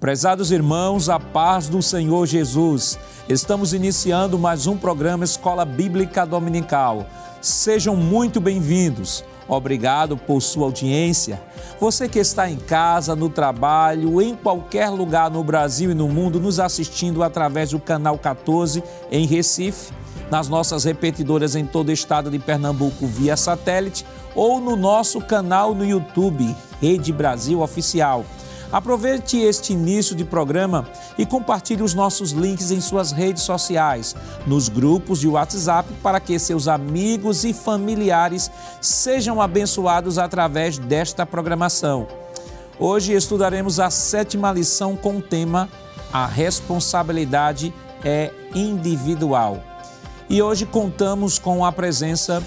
Prezados irmãos, a paz do Senhor Jesus. Estamos iniciando mais um programa Escola Bíblica Dominical. Sejam muito bem-vindos. Obrigado por sua audiência. Você que está em casa, no trabalho, em qualquer lugar no Brasil e no mundo, nos assistindo através do canal 14 em Recife, nas nossas repetidoras em todo o estado de Pernambuco via satélite ou no nosso canal no YouTube, Rede Brasil Oficial. Aproveite este início de programa e compartilhe os nossos links em suas redes sociais, nos grupos de WhatsApp, para que seus amigos e familiares sejam abençoados através desta programação. Hoje estudaremos a sétima lição com o tema A responsabilidade é individual. E hoje contamos com a presença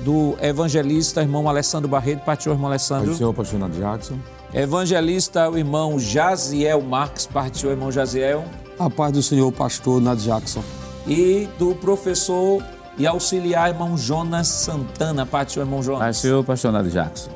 do evangelista irmão Alessandro Barreto. Partiu, irmão Alessandro. Pai do Senhor, pastor Jackson. Evangelista, o irmão Jaziel Marques, partiu, irmão Jaziel. A paz do Senhor, pastor Nad Jackson. E do professor e auxiliar, irmão Jonas Santana, partiu, irmão Jonas. Paz do Senhor, pastor Nad Jackson.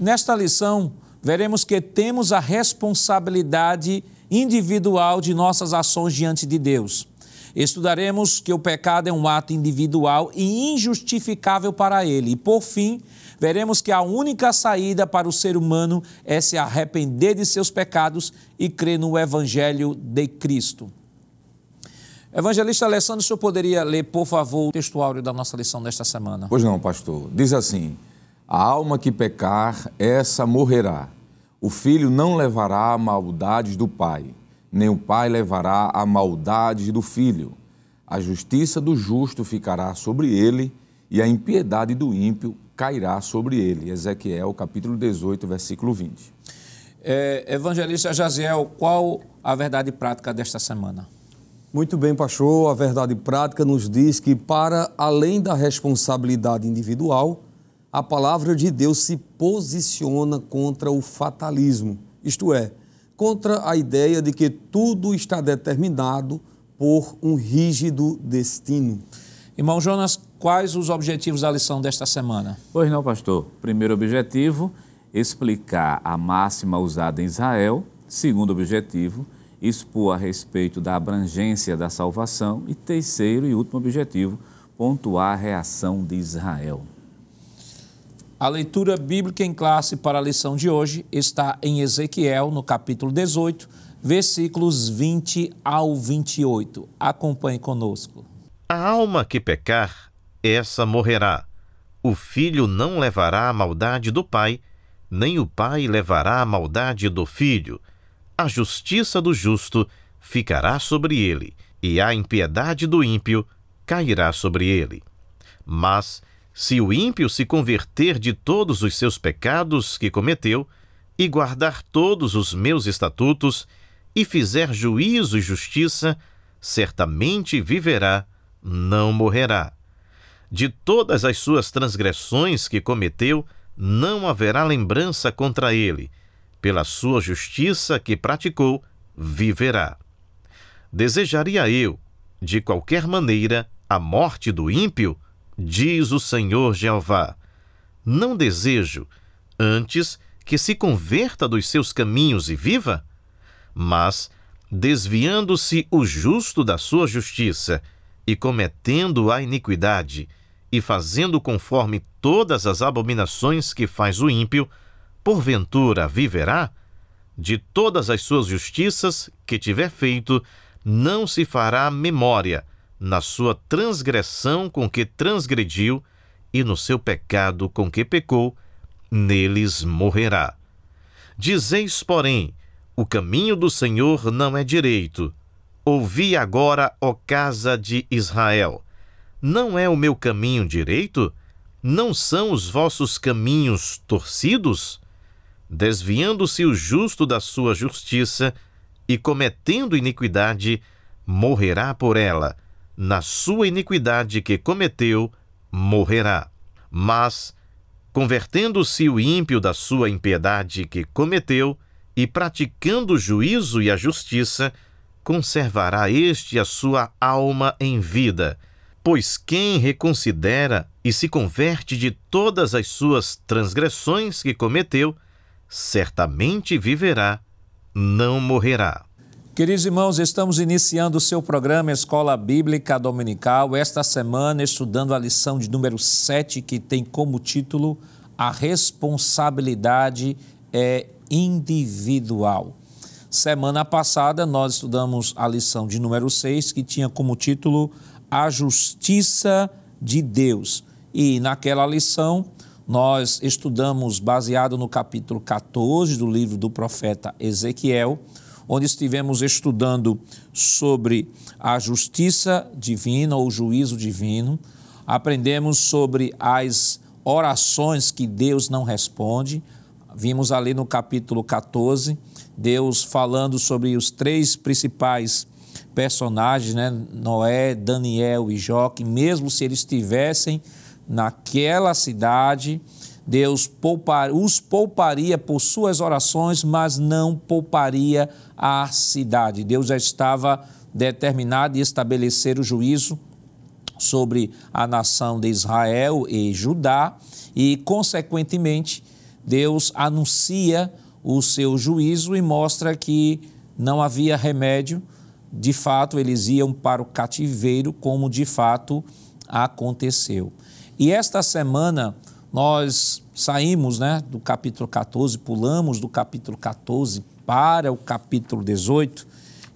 Nesta lição, veremos que temos a responsabilidade individual de nossas ações diante de Deus. Estudaremos que o pecado é um ato individual e injustificável para ele. E, por fim, veremos que a única saída para o ser humano é se arrepender de seus pecados e crer no Evangelho de Cristo. Evangelista Alessandro, o senhor poderia ler, por favor, o textuário da nossa lição desta semana? Pois não, pastor. Diz assim: A alma que pecar, essa morrerá. O filho não levará a maldade do pai nem o pai levará a maldade do filho. A justiça do justo ficará sobre ele e a impiedade do ímpio cairá sobre ele. Ezequiel, capítulo 18, versículo 20. É, evangelista Jaziel, qual a verdade prática desta semana? Muito bem, pastor. A verdade prática nos diz que, para além da responsabilidade individual, a palavra de Deus se posiciona contra o fatalismo, isto é, contra a ideia de que tudo está determinado por um rígido destino. Irmão Jonas, quais os objetivos da lição desta semana? Pois não, pastor. Primeiro objetivo, explicar a máxima usada em Israel. Segundo objetivo, expor a respeito da abrangência da salvação. E terceiro e último objetivo, pontuar a reação de Israel. A leitura bíblica em classe para a lição de hoje está em Ezequiel, no capítulo 18, versículos 20 ao 28. Acompanhe conosco. A alma que pecar, essa morrerá. O filho não levará a maldade do pai, nem o pai levará a maldade do filho. A justiça do justo ficará sobre ele, e a impiedade do ímpio cairá sobre ele. Mas se o ímpio se converter de todos os seus pecados que cometeu, e guardar todos os meus estatutos, e fizer juízo e justiça, certamente viverá, não morrerá. De todas as suas transgressões que cometeu, não haverá lembrança contra ele. Pela sua justiça que praticou, viverá. Desejaria eu, de qualquer maneira, a morte do ímpio? diz o Senhor Jeová: Não desejo, antes que se converta dos seus caminhos e viva? Mas, desviando-se o justo da sua justiça e cometendo a iniquidade, e fazendo conforme todas as abominações que faz o ímpio, porventura viverá? De todas as suas justiças que tiver feito, não se fará memória na sua transgressão com que transgrediu e no seu pecado com que pecou, neles morrerá. Dizeis, porém, o caminho do Senhor não é direito. Ouvi agora, ó casa de Israel. Não é o meu caminho direito? Não são os vossos caminhos torcidos? Desviando-se o justo da sua justiça e cometendo iniquidade, morrerá por ela na sua iniquidade que cometeu, morrerá. Mas, convertendo-se o ímpio da sua impiedade que cometeu, e praticando o juízo e a justiça, conservará este a sua alma em vida. Pois quem reconsidera e se converte de todas as suas transgressões que cometeu, certamente viverá, não morrerá. Queridos irmãos, estamos iniciando o seu programa Escola Bíblica Dominical, esta semana estudando a lição de número 7, que tem como título A Responsabilidade é Individual. Semana passada nós estudamos a lição de número 6, que tinha como título A Justiça de Deus. E naquela lição nós estudamos baseado no capítulo 14 do livro do profeta Ezequiel onde estivemos estudando sobre a justiça divina ou juízo divino. Aprendemos sobre as orações que Deus não responde. Vimos ali no capítulo 14, Deus falando sobre os três principais personagens, né? Noé, Daniel e Jó, que mesmo se eles estivessem naquela cidade, Deus poupar, os pouparia por suas orações, mas não pouparia a cidade. Deus já estava determinado em estabelecer o juízo sobre a nação de Israel e Judá, e, consequentemente, Deus anuncia o seu juízo e mostra que não havia remédio. De fato, eles iam para o cativeiro, como de fato aconteceu. E esta semana nós saímos né, do capítulo 14, pulamos do capítulo 14 para o capítulo 18,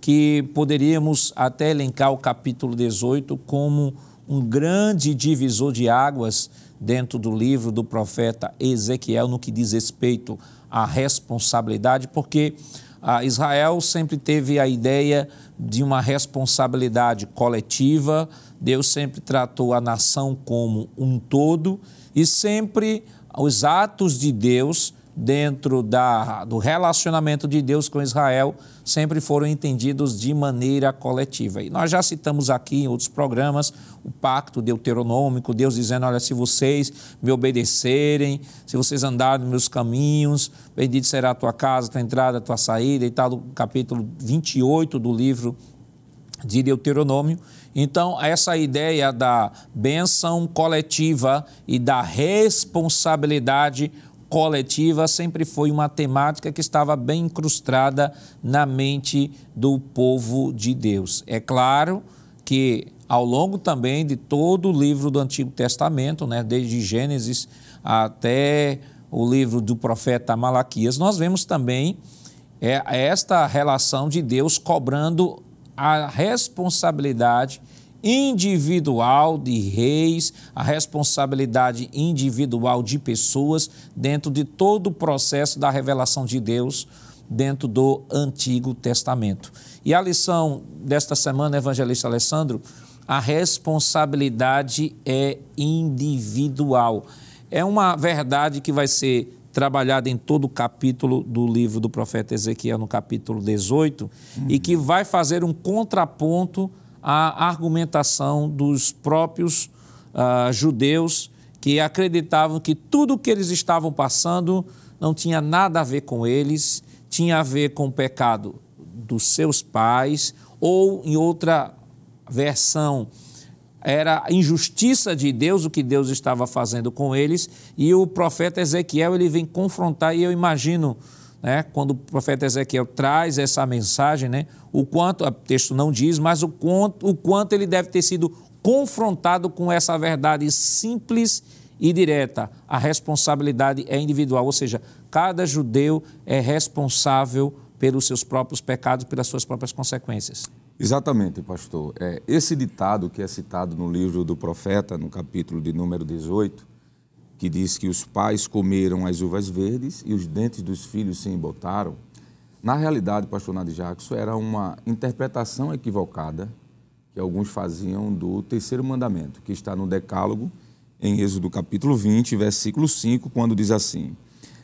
que poderíamos até elencar o capítulo 18 como um grande divisor de águas dentro do livro do profeta Ezequiel no que diz respeito à responsabilidade, porque ah, Israel sempre teve a ideia de uma responsabilidade coletiva, Deus sempre tratou a nação como um todo e sempre os atos de Deus dentro da, do relacionamento de Deus com Israel sempre foram entendidos de maneira coletiva. E nós já citamos aqui em outros programas o pacto deuteronômico, Deus dizendo: Olha, se vocês me obedecerem, se vocês andarem nos meus caminhos, bendito será a tua casa, a tua entrada, a tua saída, e tal, capítulo 28 do livro de Deuteronômio. Então, essa ideia da benção coletiva e da responsabilidade coletiva sempre foi uma temática que estava bem incrustada na mente do povo de Deus. É claro que ao longo também de todo o livro do Antigo Testamento, né, desde Gênesis até o livro do profeta Malaquias, nós vemos também é, esta relação de Deus cobrando a responsabilidade individual de reis, a responsabilidade individual de pessoas dentro de todo o processo da revelação de Deus dentro do Antigo Testamento. E a lição desta semana, evangelista Alessandro, a responsabilidade é individual. É uma verdade que vai ser trabalhada em todo o capítulo do livro do profeta Ezequiel, no capítulo 18, uhum. e que vai fazer um contraponto a argumentação dos próprios uh, judeus que acreditavam que tudo o que eles estavam passando não tinha nada a ver com eles, tinha a ver com o pecado dos seus pais, ou, em outra versão, era a injustiça de Deus, o que Deus estava fazendo com eles, e o profeta Ezequiel ele vem confrontar, e eu imagino né, quando o profeta Ezequiel traz essa mensagem, né, o quanto, o texto não diz, mas o quanto, o quanto ele deve ter sido confrontado com essa verdade simples e direta. A responsabilidade é individual, ou seja, cada judeu é responsável pelos seus próprios pecados, pelas suas próprias consequências. Exatamente, pastor. É, esse ditado que é citado no livro do profeta, no capítulo de número 18, que diz que os pais comeram as uvas verdes e os dentes dos filhos se embotaram, na realidade, pastor Nadir Jackson, era uma interpretação equivocada que alguns faziam do terceiro mandamento, que está no Decálogo, em Êxodo capítulo 20, versículo 5, quando diz assim: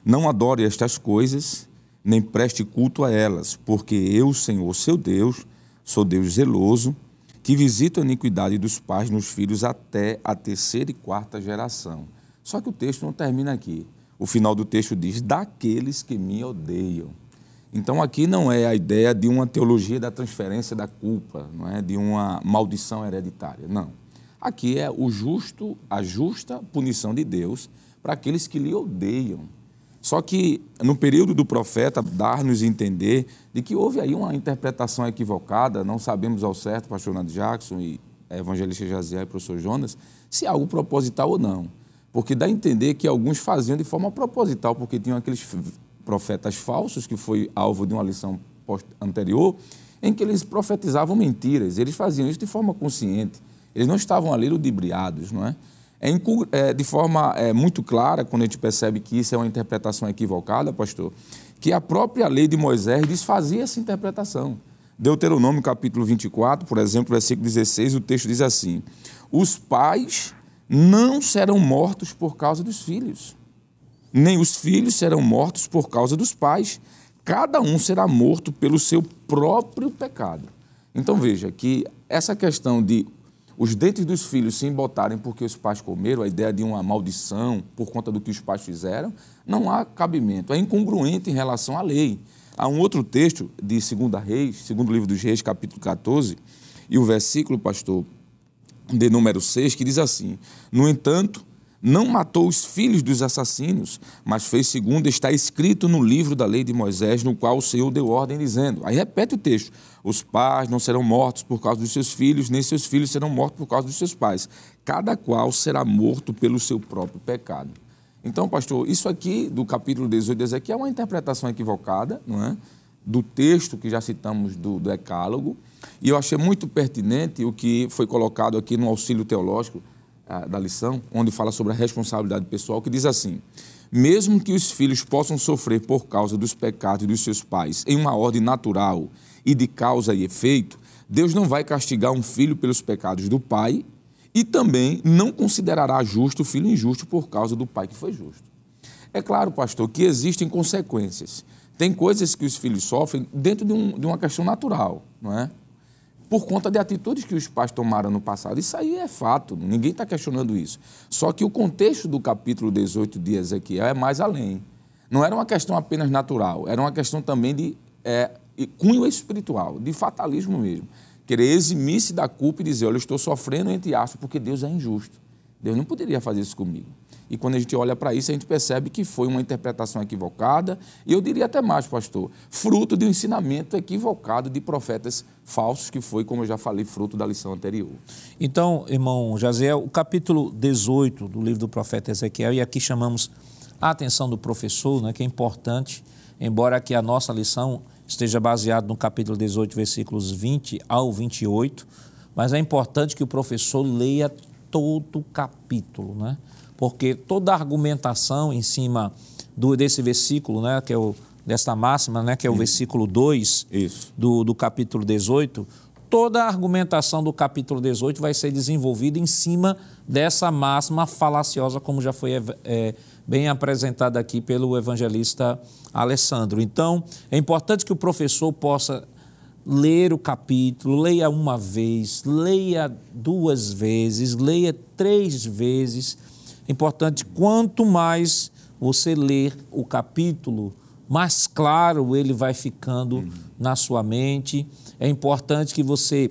Não adore estas coisas, nem preste culto a elas, porque eu, Senhor, seu Deus, sou Deus zeloso, que visito a iniquidade dos pais nos filhos até a terceira e quarta geração. Só que o texto não termina aqui. O final do texto diz: daqueles que me odeiam. Então aqui não é a ideia de uma teologia da transferência da culpa, não é de uma maldição hereditária, não. Aqui é o justo, a justa punição de Deus para aqueles que lhe odeiam. Só que no período do profeta, dar-nos entender de que houve aí uma interpretação equivocada, não sabemos ao certo, pastor Nando Jackson e evangelista Jaziel e professor Jonas, se é algo proposital ou não. Porque dá a entender que alguns faziam de forma proposital, porque tinham aqueles profetas falsos, que foi alvo de uma lição anterior, em que eles profetizavam mentiras. Eles faziam isso de forma consciente. Eles não estavam ali ludibriados, não é? É, é de forma é, muito clara, quando a gente percebe que isso é uma interpretação equivocada, pastor, que a própria lei de Moisés desfazia essa interpretação. Deuteronômio capítulo 24, por exemplo, versículo 16, o texto diz assim: Os pais não serão mortos por causa dos filhos, nem os filhos serão mortos por causa dos pais. Cada um será morto pelo seu próprio pecado. Então veja que essa questão de os dentes dos filhos se embotarem porque os pais comeram, a ideia de uma maldição por conta do que os pais fizeram, não há cabimento, é incongruente em relação à lei. Há um outro texto de 2 Reis, segundo livro dos Reis, capítulo 14, e o versículo, pastor, de número 6, que diz assim: No entanto, não matou os filhos dos assassinos, mas fez segundo está escrito no livro da lei de Moisés, no qual o Senhor deu ordem, dizendo. Aí repete o texto: Os pais não serão mortos por causa dos seus filhos, nem seus filhos serão mortos por causa dos seus pais. Cada qual será morto pelo seu próprio pecado. Então, pastor, isso aqui do capítulo 18 de Ezequiel é uma interpretação equivocada, não é? Do texto que já citamos do, Decálogo. E eu achei muito pertinente o que foi colocado aqui no auxílio teológico da lição, onde fala sobre a responsabilidade pessoal, que diz assim: mesmo que os filhos possam sofrer por causa dos pecados dos seus pais em uma ordem natural e de causa e efeito, Deus não vai castigar um filho pelos pecados do pai e também não considerará justo o filho injusto por causa do pai que foi justo. É claro, pastor, que existem consequências. Tem coisas que os filhos sofrem dentro de, um, de uma questão natural, não é? por conta de atitudes que os pais tomaram no passado. Isso aí é fato, ninguém está questionando isso. Só que o contexto do capítulo 18 de Ezequiel é mais além. Não era uma questão apenas natural, era uma questão também de é, cunho espiritual, de fatalismo mesmo. Querer eximir-se da culpa e dizer: olha, eu estou sofrendo entre aspas porque Deus é injusto. Deus não poderia fazer isso comigo. E quando a gente olha para isso, a gente percebe que foi uma interpretação equivocada, e eu diria até mais, pastor, fruto de um ensinamento equivocado de profetas falsos, que foi, como eu já falei, fruto da lição anterior. Então, irmão Jaziel, o capítulo 18 do livro do profeta Ezequiel, e aqui chamamos a atenção do professor, né, que é importante, embora aqui a nossa lição esteja baseada no capítulo 18, versículos 20 ao 28, mas é importante que o professor leia todo o capítulo, né? Porque toda a argumentação em cima do, desse versículo, né, que é o, desta máxima, né, que é o Isso. versículo 2 do, do capítulo 18, toda a argumentação do capítulo 18 vai ser desenvolvida em cima dessa máxima falaciosa, como já foi é, bem apresentada aqui pelo evangelista Alessandro. Então, é importante que o professor possa ler o capítulo, leia uma vez, leia duas vezes, leia três vezes Importante, quanto mais você ler o capítulo, mais claro ele vai ficando uhum. na sua mente. É importante que você,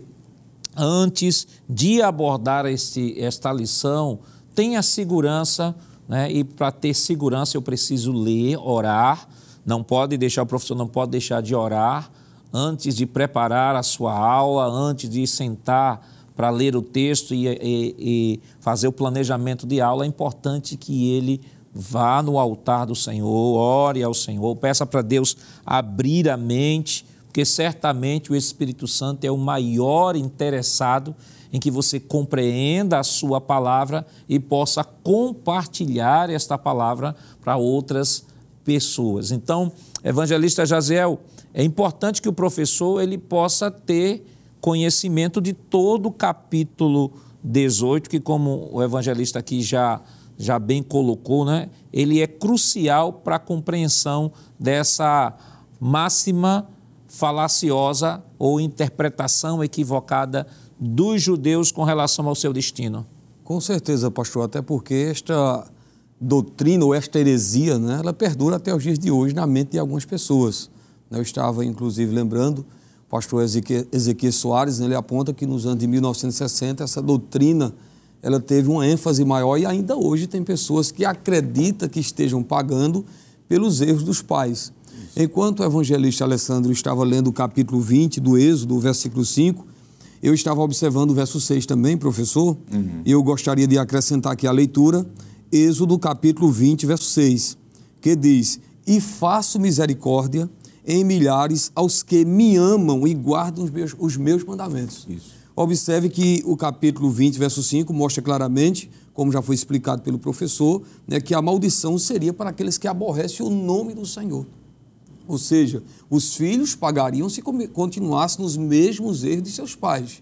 antes de abordar este, esta lição, tenha segurança, né? e para ter segurança eu preciso ler, orar. Não pode deixar, o professor não pode deixar de orar antes de preparar a sua aula, antes de sentar para ler o texto e, e, e, fazer o planejamento de aula, é importante que ele vá no altar do Senhor, ore ao Senhor, peça para Deus abrir a mente, porque certamente o Espírito Santo é o maior interessado em que você compreenda a sua palavra e possa compartilhar esta palavra para outras pessoas. Então, evangelista Jaziel, é importante que o professor ele possa ter conhecimento de todo o capítulo 18, que como o evangelista aqui já, já bem colocou, né, ele é crucial para a compreensão dessa máxima falaciosa ou interpretação equivocada dos judeus com relação ao seu destino. Com certeza, pastor, até porque esta doutrina ou esta heresia, né, ela perdura até os dias de hoje na mente de algumas pessoas. Eu estava, inclusive, lembrando pastor Ezequiel Soares, ele aponta que nos anos de 1960 essa doutrina ela teve uma ênfase maior e ainda hoje tem pessoas que acreditam que estejam pagando pelos erros dos pais. Enquanto o evangelista Alessandro estava lendo o capítulo 20 do Êxodo, versículo 5, eu estava observando o verso 6 também, professor, uhum. e eu gostaria de acrescentar aqui a leitura, Êxodo capítulo 20, verso 6, que diz: E faço misericórdia em milhares aos que me amam e guardam os meus, os meus mandamentos. Isso. Observe que o capítulo 20, verso 5, mostra claramente, como já foi explicado pelo professor, né, que a maldição seria para aqueles que aborrecem o nome do Senhor. Ou seja, os filhos pagariam se continuassem nos mesmos erros de seus pais.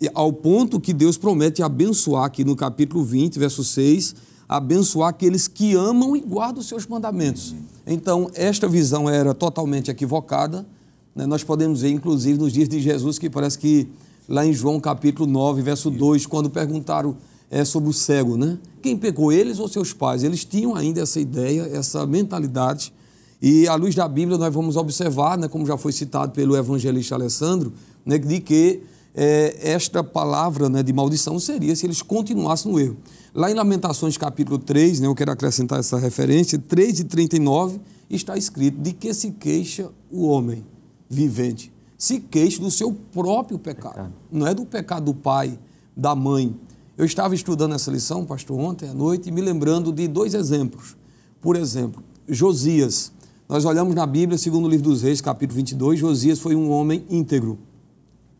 E ao ponto que Deus promete abençoar, aqui no capítulo 20, verso 6, abençoar aqueles que amam e guardam os seus mandamentos. Então, esta visão era totalmente equivocada. Né? Nós podemos ver, inclusive, nos dias de Jesus, que parece que lá em João capítulo 9, verso 2, quando perguntaram é, sobre o cego, né? Quem pegou eles ou seus pais? Eles tinham ainda essa ideia, essa mentalidade. E à luz da Bíblia nós vamos observar, né, como já foi citado pelo evangelista Alessandro, né, de que é, esta palavra né, de maldição seria se eles continuassem no erro. Lá em Lamentações capítulo 3, né, eu quero acrescentar essa referência, 3 e 39, está escrito de que se queixa o homem vivente se queixe do seu próprio pecado. pecado. Não é do pecado do pai, da mãe. Eu estava estudando essa lição, pastor, ontem à noite, e me lembrando de dois exemplos. Por exemplo, Josias. Nós olhamos na Bíblia, segundo o livro dos Reis, capítulo 22, Josias foi um homem íntegro,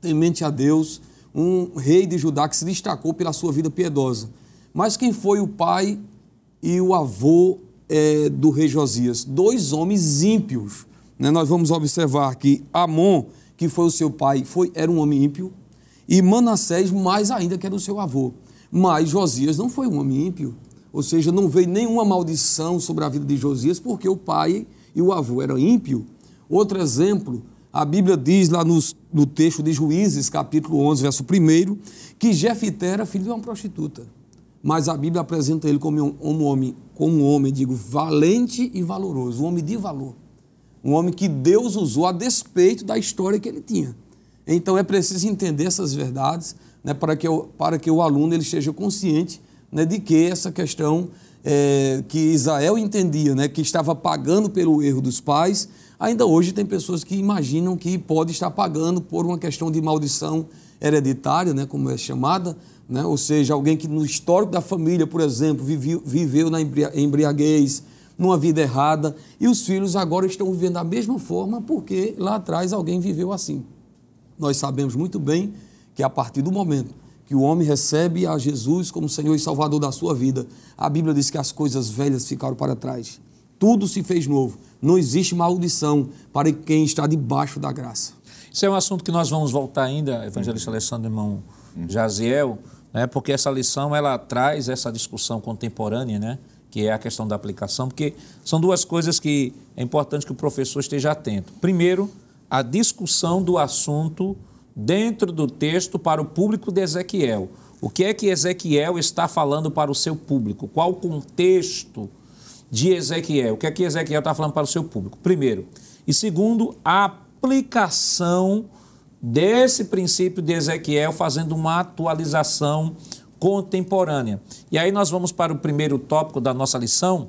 temente a Deus, um rei de Judá que se destacou pela sua vida piedosa. Mas quem foi o pai e o avô é, do rei Josias? Dois homens ímpios. Né? Nós vamos observar que Amon que foi o seu pai, foi, era um homem ímpio, e Manassés, mais ainda, que era o seu avô. Mas Josias não foi um homem ímpio, ou seja, não veio nenhuma maldição sobre a vida de Josias, porque o pai e o avô eram ímpio. Outro exemplo, a Bíblia diz lá no, no texto de Juízes, capítulo 11, verso 1, que Jefité era filho de uma prostituta. Mas a Bíblia apresenta ele como um, um homem, como um homem, digo, valente e valoroso, um homem de valor. Um homem que Deus usou a despeito da história que ele tinha. Então é preciso entender essas verdades né, para, que o, para que o aluno ele esteja consciente né, de que essa questão é, que Israel entendia, né, que estava pagando pelo erro dos pais, ainda hoje tem pessoas que imaginam que pode estar pagando por uma questão de maldição hereditária, né, como é chamada, né, ou seja, alguém que no histórico da família, por exemplo, viveu, viveu na embriaguez, numa vida errada, e os filhos agora estão vivendo da mesma forma porque lá atrás alguém viveu assim. Nós sabemos muito bem que a partir do momento que o homem recebe a Jesus como Senhor e Salvador da sua vida, a Bíblia diz que as coisas velhas ficaram para trás. Tudo se fez novo. Não existe maldição para quem está debaixo da graça. Isso é um assunto que nós vamos voltar ainda, evangelista Alessandro, irmão Jaziel, né? porque essa lição ela traz essa discussão contemporânea, né? que é a questão da aplicação, porque são duas coisas que é importante que o professor esteja atento. Primeiro, a discussão do assunto dentro do texto para o público de Ezequiel. O que é que Ezequiel está falando para o seu público? Qual o contexto de Ezequiel? O que é que Ezequiel está falando para o seu público? Primeiro. E segundo, a aplicação desse princípio de Ezequiel, fazendo uma atualização contemporânea. E aí nós vamos para o primeiro tópico da nossa lição.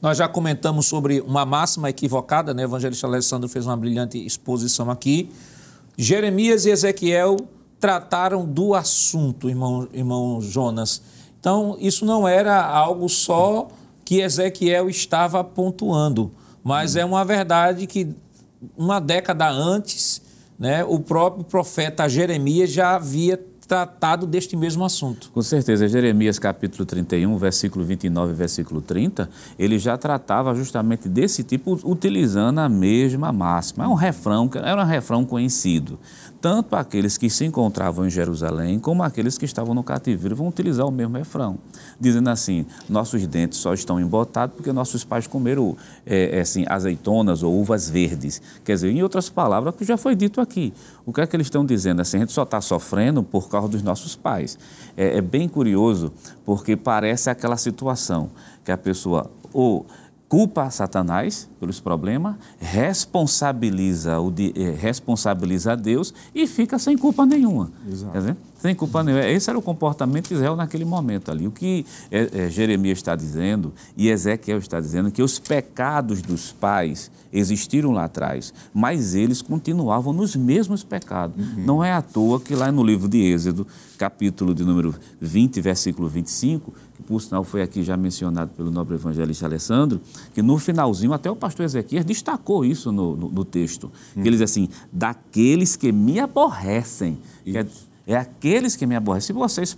Nós já comentamos sobre uma máxima equivocada, né? O evangelista Alessandro fez uma brilhante exposição aqui. Jeremias e Ezequiel trataram do assunto, irmão, irmão Jonas. Então, isso não era algo só que Ezequiel estava pontuando, mas é uma verdade que uma década antes, né, o próprio profeta Jeremias já havia tratado deste mesmo assunto. Com certeza, Jeremias capítulo 31, versículo 29 e versículo 30, ele já tratava justamente desse tipo, utilizando a mesma máxima. É um refrão, era um refrão conhecido. Tanto aqueles que se encontravam em Jerusalém, como aqueles que estavam no cativeiro, vão utilizar o mesmo refrão, dizendo assim: nossos dentes só estão embotados porque nossos pais comeram é, é, assim, azeitonas ou uvas verdes. Quer dizer, em outras palavras, o que já foi dito aqui. O que é que eles estão dizendo? Assim, a gente só está sofrendo por causa dos nossos pais. É, é bem curioso, porque parece aquela situação que a pessoa ou culpa Satanás pelos problemas, responsabiliza, o eh, responsabiliza Deus e fica sem culpa nenhuma. Sem culpa nenhuma. Esse era o comportamento de Israel naquele momento ali. O que é, é, Jeremias está dizendo e Ezequiel está dizendo que os pecados dos pais existiram lá atrás, mas eles continuavam nos mesmos pecados. Uhum. Não é à toa que lá no livro de Êxodo, capítulo de número 20, versículo 25, que por sinal foi aqui já mencionado pelo nobre evangelista Alessandro, que no finalzinho até o pastor Ezequiel destacou isso no, no, no texto. Uhum. Ele diz assim, daqueles que me aborrecem. Isso. É aqueles que me aborrecem. Se vocês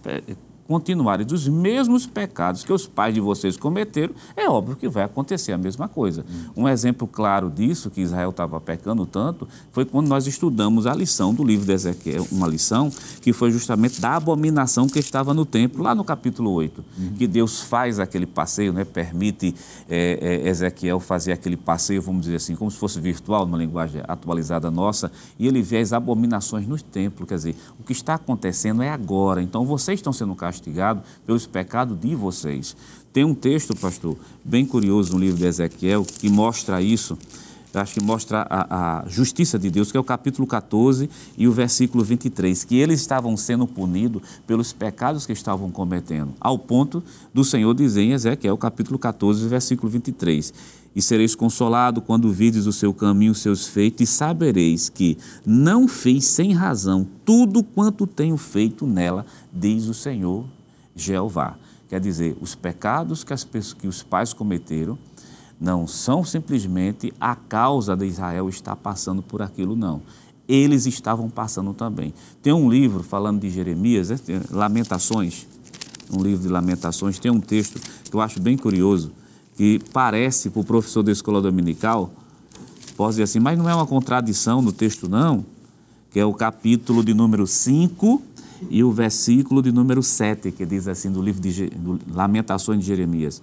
continuarem dos mesmos pecados que os pais de vocês cometeram, é óbvio que vai acontecer a mesma coisa. Um exemplo claro disso, que Israel estava pecando tanto, foi quando nós estudamos a lição do livro de Ezequiel, uma lição que foi justamente da abominação que estava no templo, lá no capítulo 8, uhum. que Deus faz aquele passeio, né, permite é, é, Ezequiel fazer aquele passeio, vamos dizer assim, como se fosse virtual, numa linguagem atualizada nossa, e ele vê as abominações no templo, quer dizer, o que está acontecendo é agora, então vocês estão sendo castigados castigado pelos pecados de vocês. Tem um texto, pastor, bem curioso no livro de Ezequiel, que mostra isso, acho que mostra a, a, justiça de Deus, que é o capítulo 14 e o versículo 23, que eles estavam sendo punidos pelos pecados que estavam cometendo, ao ponto do Senhor dizer em Ezequiel, capítulo 14, versículo 23, e sereis consolado quando vides o seu caminho, os seus feitos, e sabereis que não fiz sem razão tudo quanto tenho feito nela, diz o Senhor Jeová. Quer dizer, os pecados que, as, que os pais cometeram não são simplesmente a causa de Israel estar passando por aquilo, não. Eles estavam passando também. Tem um livro falando de Jeremias, né? Lamentações, um livro de Lamentações, tem um texto que eu acho bem curioso, que parece para o professor da escola dominical, posso dizer assim, mas não é uma contradição no texto, não, que é o capítulo de número 5 e o versículo de número 7, que diz assim, do livro de do Lamentações de Jeremias.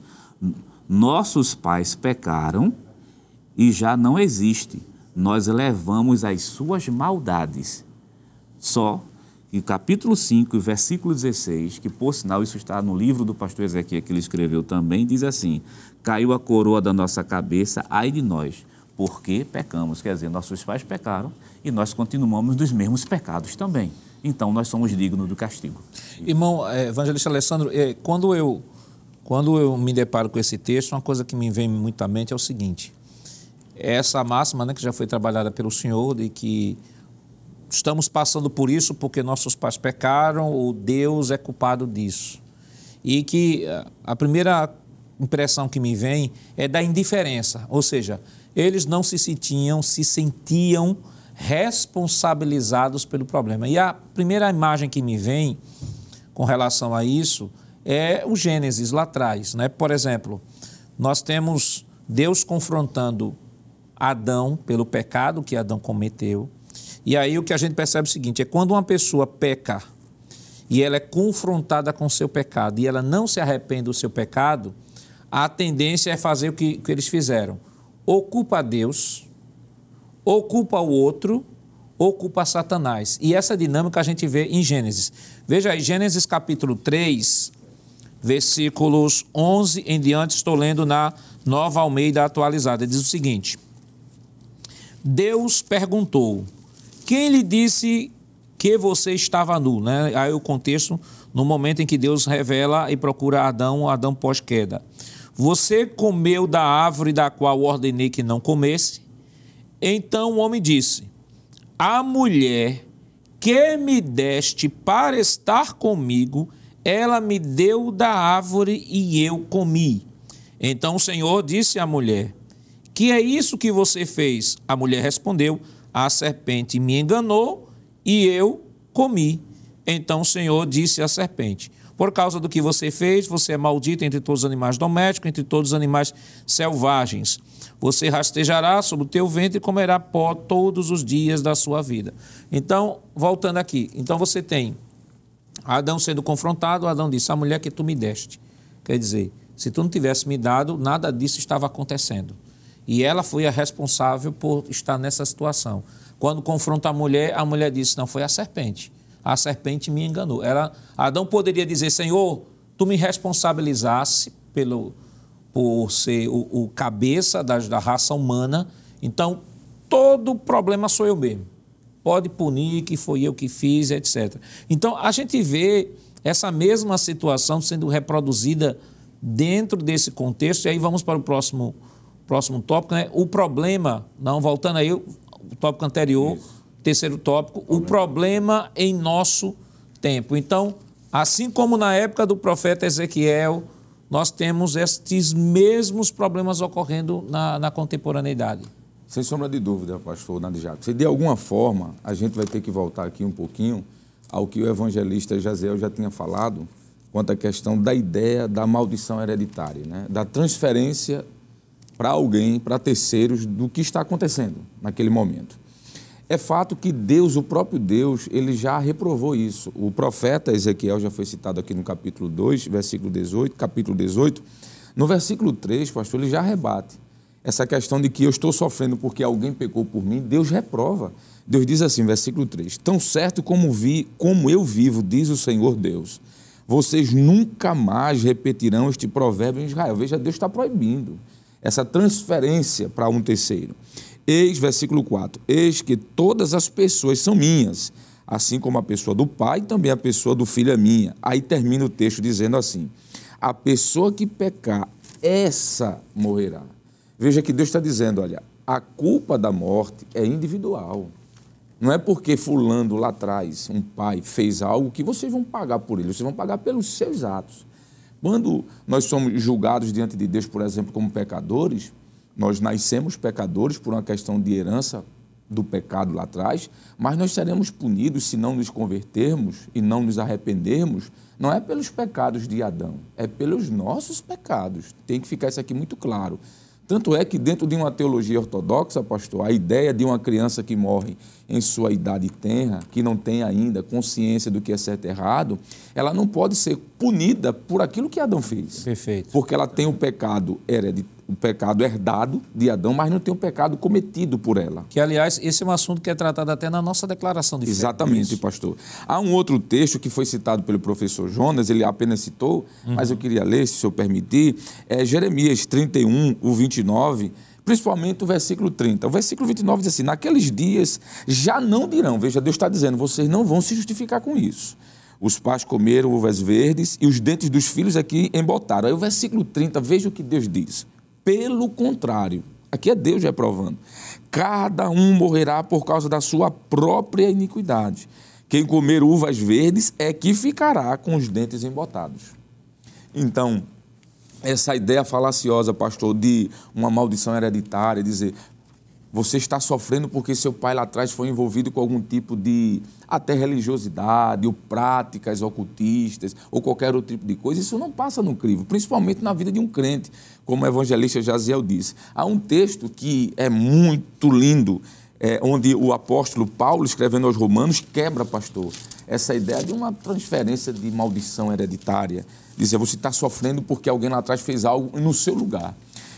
Nossos pais pecaram e já não existe. Nós levamos as suas maldades. Só e capítulo 5, versículo 16, que por sinal isso está no livro do pastor Ezequiel que ele escreveu também, diz assim: Caiu a coroa da nossa cabeça, ai de nós, porque pecamos. Quer dizer, nossos pais pecaram e nós continuamos dos mesmos pecados também. Então nós somos dignos do castigo. Irmão é, evangelista Alessandro, é, quando eu quando eu me deparo com esse texto, uma coisa que me vem muito à mente é o seguinte: essa máxima, né, que já foi trabalhada pelo senhor, de que estamos passando por isso porque nossos pais pecaram, ou Deus é culpado disso. E que a primeira impressão que me vem é da indiferença, ou seja, eles não se sentiam, se sentiam responsabilizados pelo problema. E a primeira imagem que me vem com relação a isso é o Gênesis lá atrás, né? Por exemplo, nós temos Deus confrontando Adão pelo pecado que Adão cometeu, e aí o que a gente percebe é o seguinte: é quando uma pessoa peca e ela é confrontada com seu pecado e ela não se arrepende do seu pecado, a tendência é fazer o que, que eles fizeram: ou culpa Deus, ou culpa o outro, ou culpa Satanás. E essa dinâmica a gente vê em Gênesis. Veja aí, Gênesis capítulo 3, versículos 11 em diante, estou lendo na Nova Almeida atualizada. Diz o seguinte: Deus perguntou quem lhe disse que você estava nu? Né? Aí o contexto, no momento em que Deus revela e procura Adão, Adão pós-queda. Você comeu da árvore da qual ordenei que não comesse? Então o homem disse: A mulher que me deste para estar comigo, ela me deu da árvore e eu comi. Então o Senhor disse à mulher: Que é isso que você fez? A mulher respondeu: a serpente me enganou e eu comi. Então o Senhor disse à serpente: Por causa do que você fez, você é maldito entre todos os animais domésticos, entre todos os animais selvagens. Você rastejará sobre o teu ventre e comerá pó todos os dias da sua vida. Então, voltando aqui, então você tem Adão sendo confrontado, Adão disse: A mulher que tu me deste. Quer dizer, se tu não tivesse me dado, nada disso estava acontecendo. E ela foi a responsável por estar nessa situação. Quando confronta a mulher, a mulher disse: Não, foi a serpente. A serpente me enganou. Ela, Adão poderia dizer: Senhor, tu me responsabilizasse pelo, por ser o, o cabeça da, da raça humana, então todo problema sou eu mesmo. pode punir que foi eu que fiz, etc. Então a gente vê essa mesma situação sendo reproduzida dentro desse contexto, e aí vamos para o próximo, próximo tópico, né? O problema, não, voltando aí, o tópico anterior, Isso. Terceiro tópico, o problema em nosso tempo. Então, assim como na época do profeta Ezequiel, nós temos estes mesmos problemas ocorrendo na, na contemporaneidade. Sem sombra de dúvida, pastor Nadijato. Se de alguma forma a gente vai ter que voltar aqui um pouquinho ao que o evangelista Jaziel já tinha falado, quanto à questão da ideia da maldição hereditária, né? da transferência para alguém, para terceiros, do que está acontecendo naquele momento. É fato que Deus, o próprio Deus, ele já reprovou isso. O profeta Ezequiel já foi citado aqui no capítulo 2, versículo 18, capítulo 18. No versículo 3, pastor, ele já rebate essa questão de que eu estou sofrendo porque alguém pecou por mim. Deus reprova. Deus diz assim, versículo 3: Tão certo como vi, como eu vivo, diz o Senhor Deus, vocês nunca mais repetirão este provérbio em Israel. Veja, Deus está proibindo essa transferência para um terceiro. Eis, versículo 4: Eis que todas as pessoas são minhas, assim como a pessoa do pai, também a pessoa do filho é minha. Aí termina o texto dizendo assim: A pessoa que pecar, essa morrerá. Veja que Deus está dizendo: olha, a culpa da morte é individual. Não é porque fulano lá atrás, um pai, fez algo que vocês vão pagar por ele, vocês vão pagar pelos seus atos. Quando nós somos julgados diante de Deus, por exemplo, como pecadores, nós nascemos pecadores por uma questão de herança do pecado lá atrás, mas nós seremos punidos se não nos convertermos e não nos arrependermos, não é pelos pecados de Adão, é pelos nossos pecados. Tem que ficar isso aqui muito claro. Tanto é que, dentro de uma teologia ortodoxa, pastor, a ideia de uma criança que morre em sua idade tenra, que não tem ainda consciência do que é certo e errado, ela não pode ser punida por aquilo que Adão fez. Perfeito. Porque ela tem o pecado hereditário o pecado herdado de Adão, mas não tem o pecado cometido por ela. Que, aliás, esse é um assunto que é tratado até na nossa declaração de fé. Exatamente, pastor. Há um outro texto que foi citado pelo professor Jonas, ele apenas citou, uhum. mas eu queria ler, se eu permitir, é Jeremias 31, o 29, principalmente o versículo 30. O versículo 29 diz assim: Naqueles dias já não dirão, veja, Deus está dizendo, vocês não vão se justificar com isso. Os pais comeram uvas verdes e os dentes dos filhos aqui embotaram. Aí o versículo 30, veja o que Deus diz. Pelo contrário, aqui é Deus reprovando. Cada um morrerá por causa da sua própria iniquidade. Quem comer uvas verdes é que ficará com os dentes embotados. Então, essa ideia falaciosa, pastor, de uma maldição hereditária, dizer você está sofrendo porque seu pai lá atrás foi envolvido com algum tipo de até religiosidade, ou práticas ocultistas, ou qualquer outro tipo de coisa. Isso não passa no crivo, principalmente na vida de um crente, como o evangelista Jaziel disse. Há um texto que é muito lindo, é, onde o apóstolo Paulo, escrevendo aos Romanos, quebra, pastor, essa ideia de uma transferência de maldição hereditária. Dizer, você está sofrendo porque alguém lá atrás fez algo no seu lugar.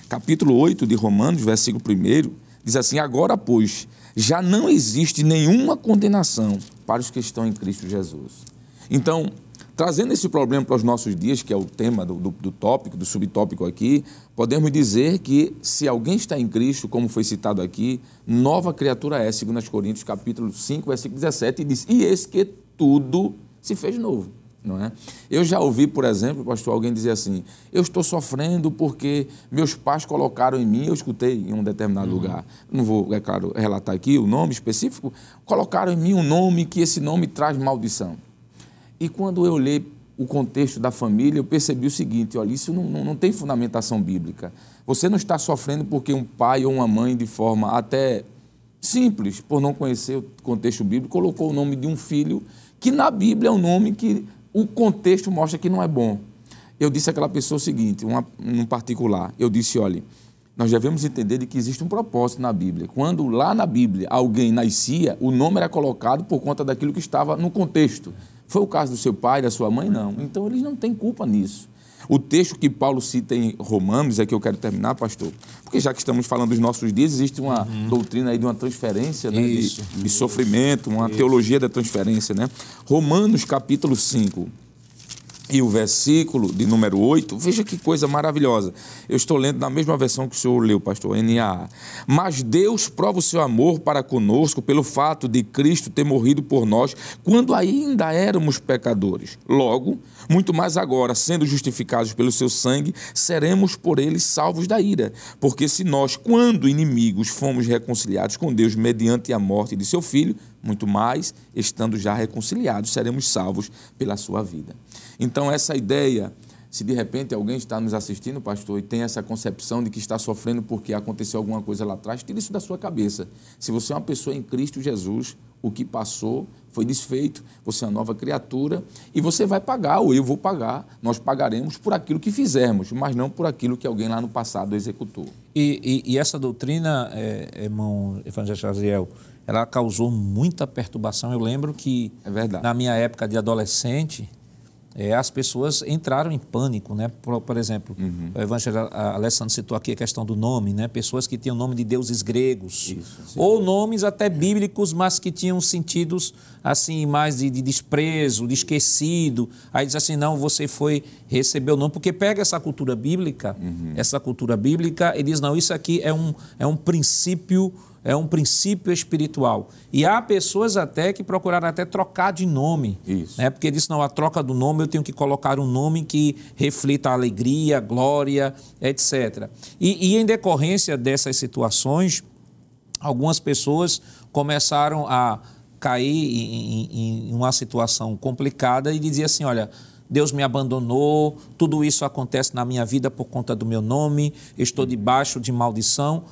Capítulo 8 de Romanos, versículo 1 Diz assim: Agora, pois, já não existe nenhuma condenação para os que estão em Cristo Jesus. Então, trazendo esse problema para os nossos dias, que é o tema do, do, do, tópico, do subtópico aqui, podemos dizer que se alguém está em Cristo, como foi citado aqui, nova criatura é, segundo as Coríntios, capítulo 5, versículo 17, e diz, e eis que tudo se fez novo não é? Eu já ouvi, por exemplo, pastor, alguém dizer assim: eu estou sofrendo porque meus pais colocaram em mim, eu escutei em um determinado uhum. lugar, não vou, é claro, relatar aqui o nome específico, colocaram em mim um nome que esse nome traz maldição. E quando eu olhei o contexto da família, eu percebi o seguinte: olha, isso não, não, não tem fundamentação bíblica. Você não está sofrendo porque um pai ou uma mãe, de forma até simples, por não conhecer o contexto bíblico, colocou o nome de um filho que na Bíblia é um nome que o contexto mostra que não é bom. Eu disse àquela pessoa o seguinte, uma, num particular, eu disse, olha, nós devemos entender de que existe um propósito na Bíblia. Quando lá na Bíblia alguém nascia, o nome era colocado por conta daquilo que estava no contexto. Foi o caso do seu pai, da sua mãe? Não. Então eles não têm culpa nisso. O texto que Paulo cita em Romanos, é que eu quero terminar, pastor, porque já que estamos falando dos nossos dias, existe uma uhum. doutrina aí de uma transferência né, de, de, sofrimento, uma Isso. teologia da transferência. Né? Romanos capítulo 5, e o versículo de número 8, veja que coisa maravilhosa. Eu estou lendo na mesma versão que o senhor leu, pastor, NAA. Mas Deus prova o seu amor para conosco pelo fato de Cristo ter morrido por nós quando ainda éramos pecadores. Logo, muito mais agora, sendo justificados pelo seu sangue, seremos por ele salvos da ira. Porque se nós, quando inimigos, fomos reconciliados com Deus mediante a morte de seu filho, muito mais, estando já reconciliados, seremos salvos pela sua vida. Então, essa ideia, se de repente alguém está nos assistindo, pastor, e tem essa concepção de que está sofrendo porque aconteceu alguma coisa lá atrás, tire isso da sua cabeça. Se você é uma pessoa em Cristo Jesus, o que passou foi desfeito, você é uma nova criatura e você vai pagar, ou eu vou pagar, nós pagaremos por aquilo que fizermos, mas não por aquilo que alguém lá no passado executou. E, e, e essa doutrina, é, irmão Evangelista Jaziel, ela causou muita perturbação. Eu lembro que, é na minha época de adolescente, é, as pessoas entraram em pânico, né? Por, por exemplo, uhum. o evangelho Alessandro citou aqui a questão do nome, né? Pessoas que tinham nome de deuses gregos Isso, ou nomes até bíblicos, mas que tinham sentidos assim mais de, de, desprezo, de esquecido. Aí diz assim, não, você foi receber o nome porque pega essa cultura bíblica, uhum. essa cultura bíblica e diz não, isso aqui é um é um princípio é um princípio espiritual. E há pessoas até que procuraram até trocar de nome. Isso. Né? Porque disse, não, a troca do nome eu tenho que colocar um nome que reflita a alegria, glória, etc. E, e em decorrência dessas situações, algumas pessoas começaram a cair em, em, em uma situação complicada e dizer assim, olha, Deus me abandonou, tudo isso acontece na minha vida por conta do meu nome, estou debaixo de maldição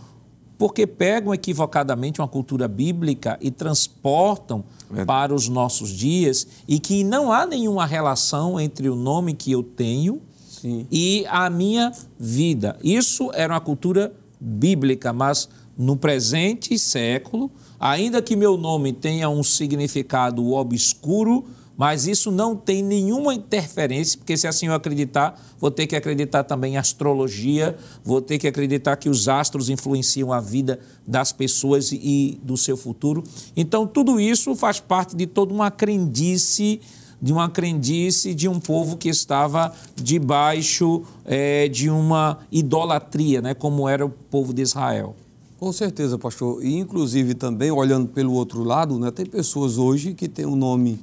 porque pegam equivocadamente uma cultura bíblica e transportam Verdade. para os nossos dias e que não há nenhuma relação entre o nome que eu tenho Sim. e a minha vida. Isso era uma cultura bíblica, mas no presente século, ainda que meu nome tenha um significado obscuro, mas isso não tem nenhuma interferência, porque se assim eu acreditar, vou ter que acreditar também em astrologia, vou ter que acreditar que os astros influenciam a vida das pessoas e do seu futuro. Então, tudo isso faz parte de toda uma crendice de uma crendice de um povo que estava debaixo é, de uma idolatria, né, como era o povo de Israel. Com certeza, pastor. E, inclusive, também, olhando pelo outro lado, né, tem pessoas hoje que têm um nome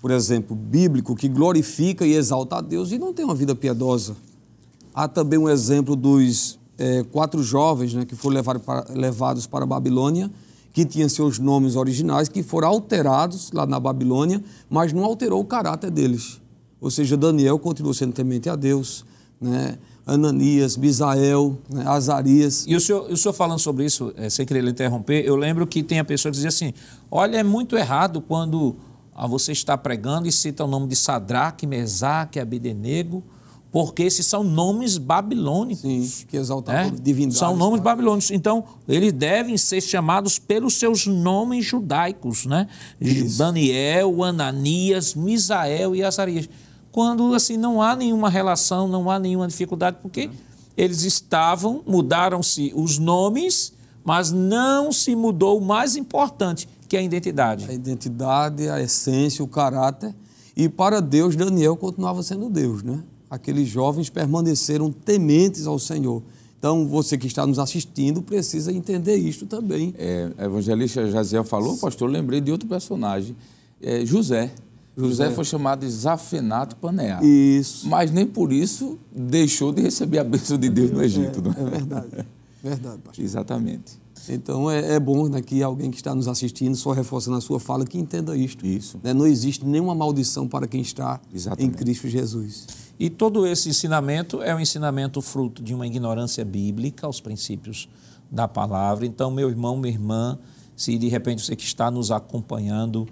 por exemplo, bíblico que glorifica e exalta a Deus e não tem uma vida piedosa. Há também um exemplo dos é, quatro jovens né, que foram levados para, levados para a Babilônia, que tinham seus nomes originais, que foram alterados lá na Babilônia, mas não alterou o caráter deles. Ou seja, Daniel continuou sendo temente a Deus, né? Ananias, Misael, né? Azarias. E o senhor, o senhor falando sobre isso, é, sem querer lhe interromper, eu lembro que tem a pessoa que dizia assim: olha, é muito errado quando você está pregando e cita o nome de Sadraque, Mesaque, Abidenego, porque esses são nomes babilônicos. Sim, que exaltam é? divindade. São nomes tá? babilônicos. Então, eles devem ser chamados pelos seus nomes judaicos, né? Isso. Daniel, Ananias, Misael e Azarias. Quando, assim, não há nenhuma relação, não há nenhuma dificuldade, porque é. eles estavam, mudaram-se os nomes, mas não se mudou o mais importante, que é a identidade. A identidade, a essência, o caráter. E para Deus, Daniel continuava sendo Deus, né? Aqueles jovens permaneceram tementes ao Senhor. Então, você que está nos assistindo precisa entender isto também. É, a evangelista Jaziel falou, pastor, lembrei de outro personagem, é, José. José. José foi chamado de Zafenato Paneá. Isso. Mas nem por isso deixou de receber a bênção de Deus no Egito. É, é verdade. Verdade, pastor. Exatamente. Então é, é bom né, que alguém que está nos assistindo, só reforçando a sua fala, que entenda isto. Isso. Né? Não existe nenhuma maldição para quem está Exatamente. em Cristo Jesus. E todo esse ensinamento é um ensinamento fruto de uma ignorância bíblica aos princípios da palavra. Então, meu irmão, minha irmã, se de repente você que está nos acompanhando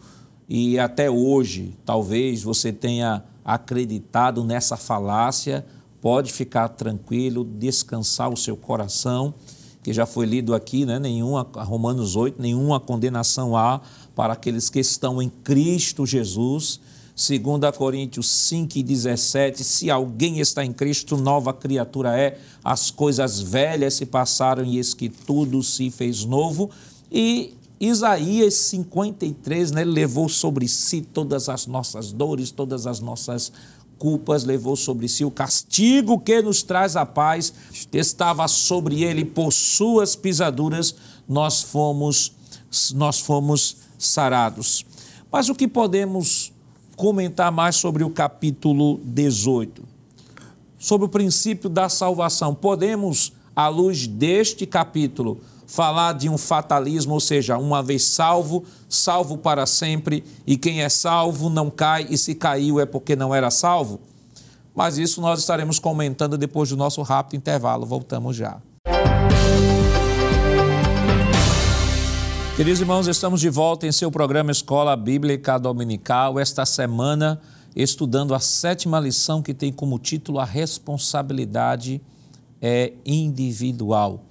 e até hoje talvez você tenha acreditado nessa falácia, pode ficar tranquilo, descansar o seu coração que já foi lido aqui, né? nenhuma, Romanos 8, nenhuma condenação há para aqueles que estão em Cristo Jesus. 2 Coríntios 5 e 17, se alguém está em Cristo, nova criatura é, as coisas velhas se passaram e eis que tudo se fez novo. E Isaías 53, né, levou sobre si todas as nossas dores, todas as nossas culpas, levou sobre si o castigo que nos traz a paz, estava sobre ele por suas pisaduras, nós fomos nós fomos sarados. Mas o que podemos comentar mais sobre o capítulo 18? Sobre o princípio da salvação. Podemos, à luz deste capítulo, falar de um fatalismo, ou seja, uma vez salvo, salvo para sempre, e quem é salvo não cai, e se caiu é porque não era salvo? Mas isso nós estaremos comentando depois do nosso rápido intervalo. Voltamos já. Queridos irmãos, estamos de volta em seu programa Escola Bíblica Dominical, esta semana estudando a sétima lição que tem como título A Responsabilidade é Individual.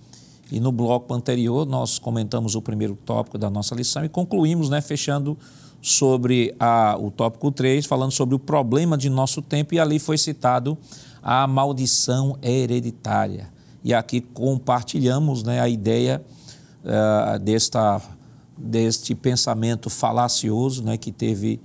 E no bloco anterior nós comentamos o primeiro tópico da nossa lição e concluímos, né, fechando sobre a, o tópico 3, falando sobre o problema de nosso tempo, e ali foi citado a maldição hereditária. E aqui compartilhamos né, a ideia uh, desta, deste pensamento falacioso né, que teve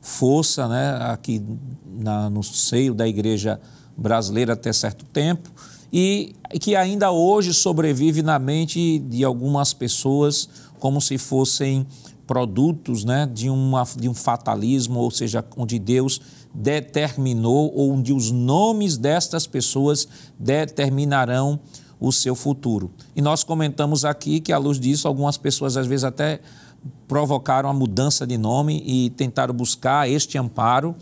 força né, aqui na, no seio da igreja brasileira até certo tempo e que ainda hoje sobrevive na mente de algumas pessoas como se fossem produtos né, de, uma, de um fatalismo, ou seja, onde Deus determinou, ou onde os nomes destas pessoas determinarão o seu futuro. E nós comentamos aqui que, à luz disso, algumas pessoas às vezes até provocaram a mudança de nome e tentaram buscar este amparo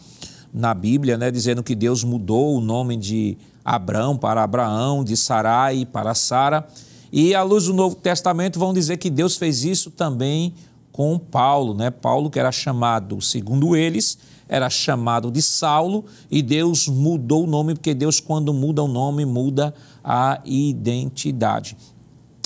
na Bíblia, né, dizendo que Deus mudou o nome de Abrão para Abraão, de Sarai para Sara. E à luz do Novo Testamento vão dizer que Deus fez isso também com Paulo, né? Paulo que era chamado, segundo eles, era chamado de Saulo e Deus mudou o nome porque Deus quando muda o nome muda a identidade.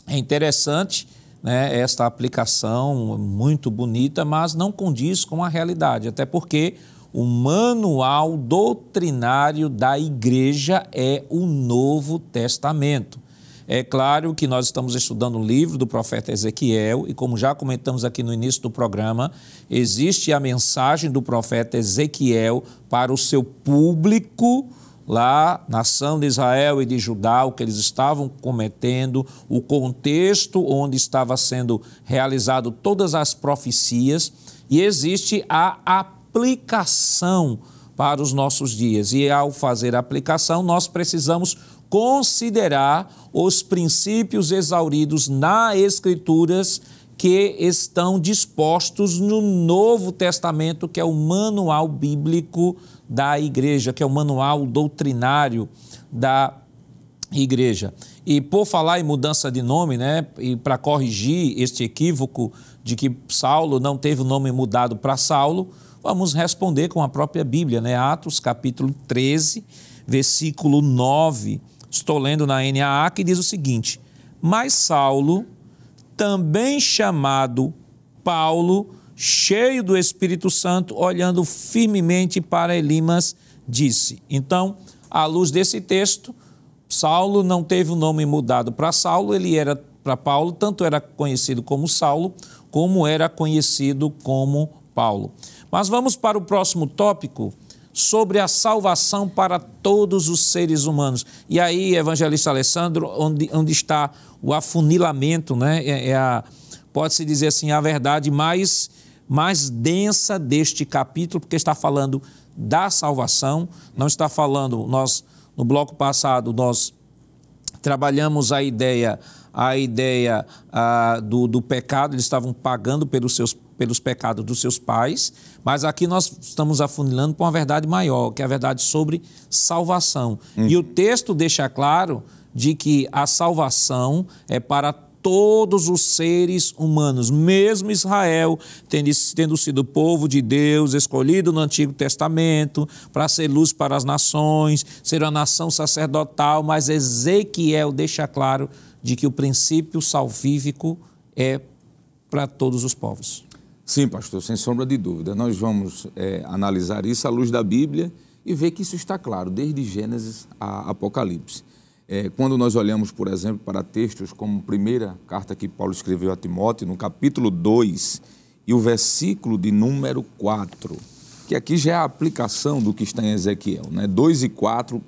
É interessante, né, esta aplicação muito bonita, mas não condiz com a realidade, até porque o manual doutrinário da igreja é o Novo Testamento. É claro que nós estamos estudando o livro do profeta Ezequiel e, como já comentamos aqui no início do programa, existe a mensagem do profeta Ezequiel para o seu público lá, nação de Israel e de Judá, o que eles estavam cometendo, o contexto onde estava sendo realizado todas as profecias, e existe a aplicação para os nossos dias. E ao fazer a aplicação, nós precisamos considerar os princípios exauridos nas Escrituras que estão dispostos no Novo Testamento, que é o manual bíblico da igreja, que é o manual doutrinário da igreja. E por falar em mudança de nome, né, e para corrigir este equívoco de que Saulo não teve o nome mudado para Saulo, Vamos responder com a própria Bíblia, né? Atos capítulo 13, versículo 9. Estou lendo na NAA que diz o seguinte: Mas Saulo, também chamado Paulo, cheio do Espírito Santo, olhando firmemente para Elimas, disse. Então, à luz desse texto, Saulo não teve o nome mudado para Saulo, ele era para Paulo, tanto era conhecido como Saulo, como era conhecido como Paulo. Mas vamos para o próximo tópico sobre a salvação para todos os seres humanos. E aí, evangelista Alessandro, onde, onde está o afunilamento, né? É, é a, pode-se dizer assim, a verdade mais, mais densa deste capítulo, porque está falando da salvação, não está falando, nós, no bloco passado, nós trabalhamos a ideia a ideia ah, do, do pecado, eles estavam pagando pelos, seus, pelos pecados dos seus pais, mas aqui nós estamos afunilando para uma verdade maior, que é a verdade sobre salvação. Hum. E o texto deixa claro de que a salvação é para todos os seres humanos, mesmo Israel, tendo, tendo sido povo de Deus, escolhido no Antigo Testamento, para ser luz para as nações, ser uma nação sacerdotal, mas Ezequiel deixa claro de que o princípio salvífico é para todos os povos. Sim, pastor, sem sombra de dúvida. Nós vamos é, analisar isso à luz da Bíblia e ver que isso está claro, desde Gênesis a Apocalipse. É, quando nós olhamos, por exemplo, para textos como a primeira carta que Paulo escreveu a Timóteo, no capítulo 2 e o versículo de número 4, que aqui já é a aplicação do que está em Ezequiel, né? 2 e 4,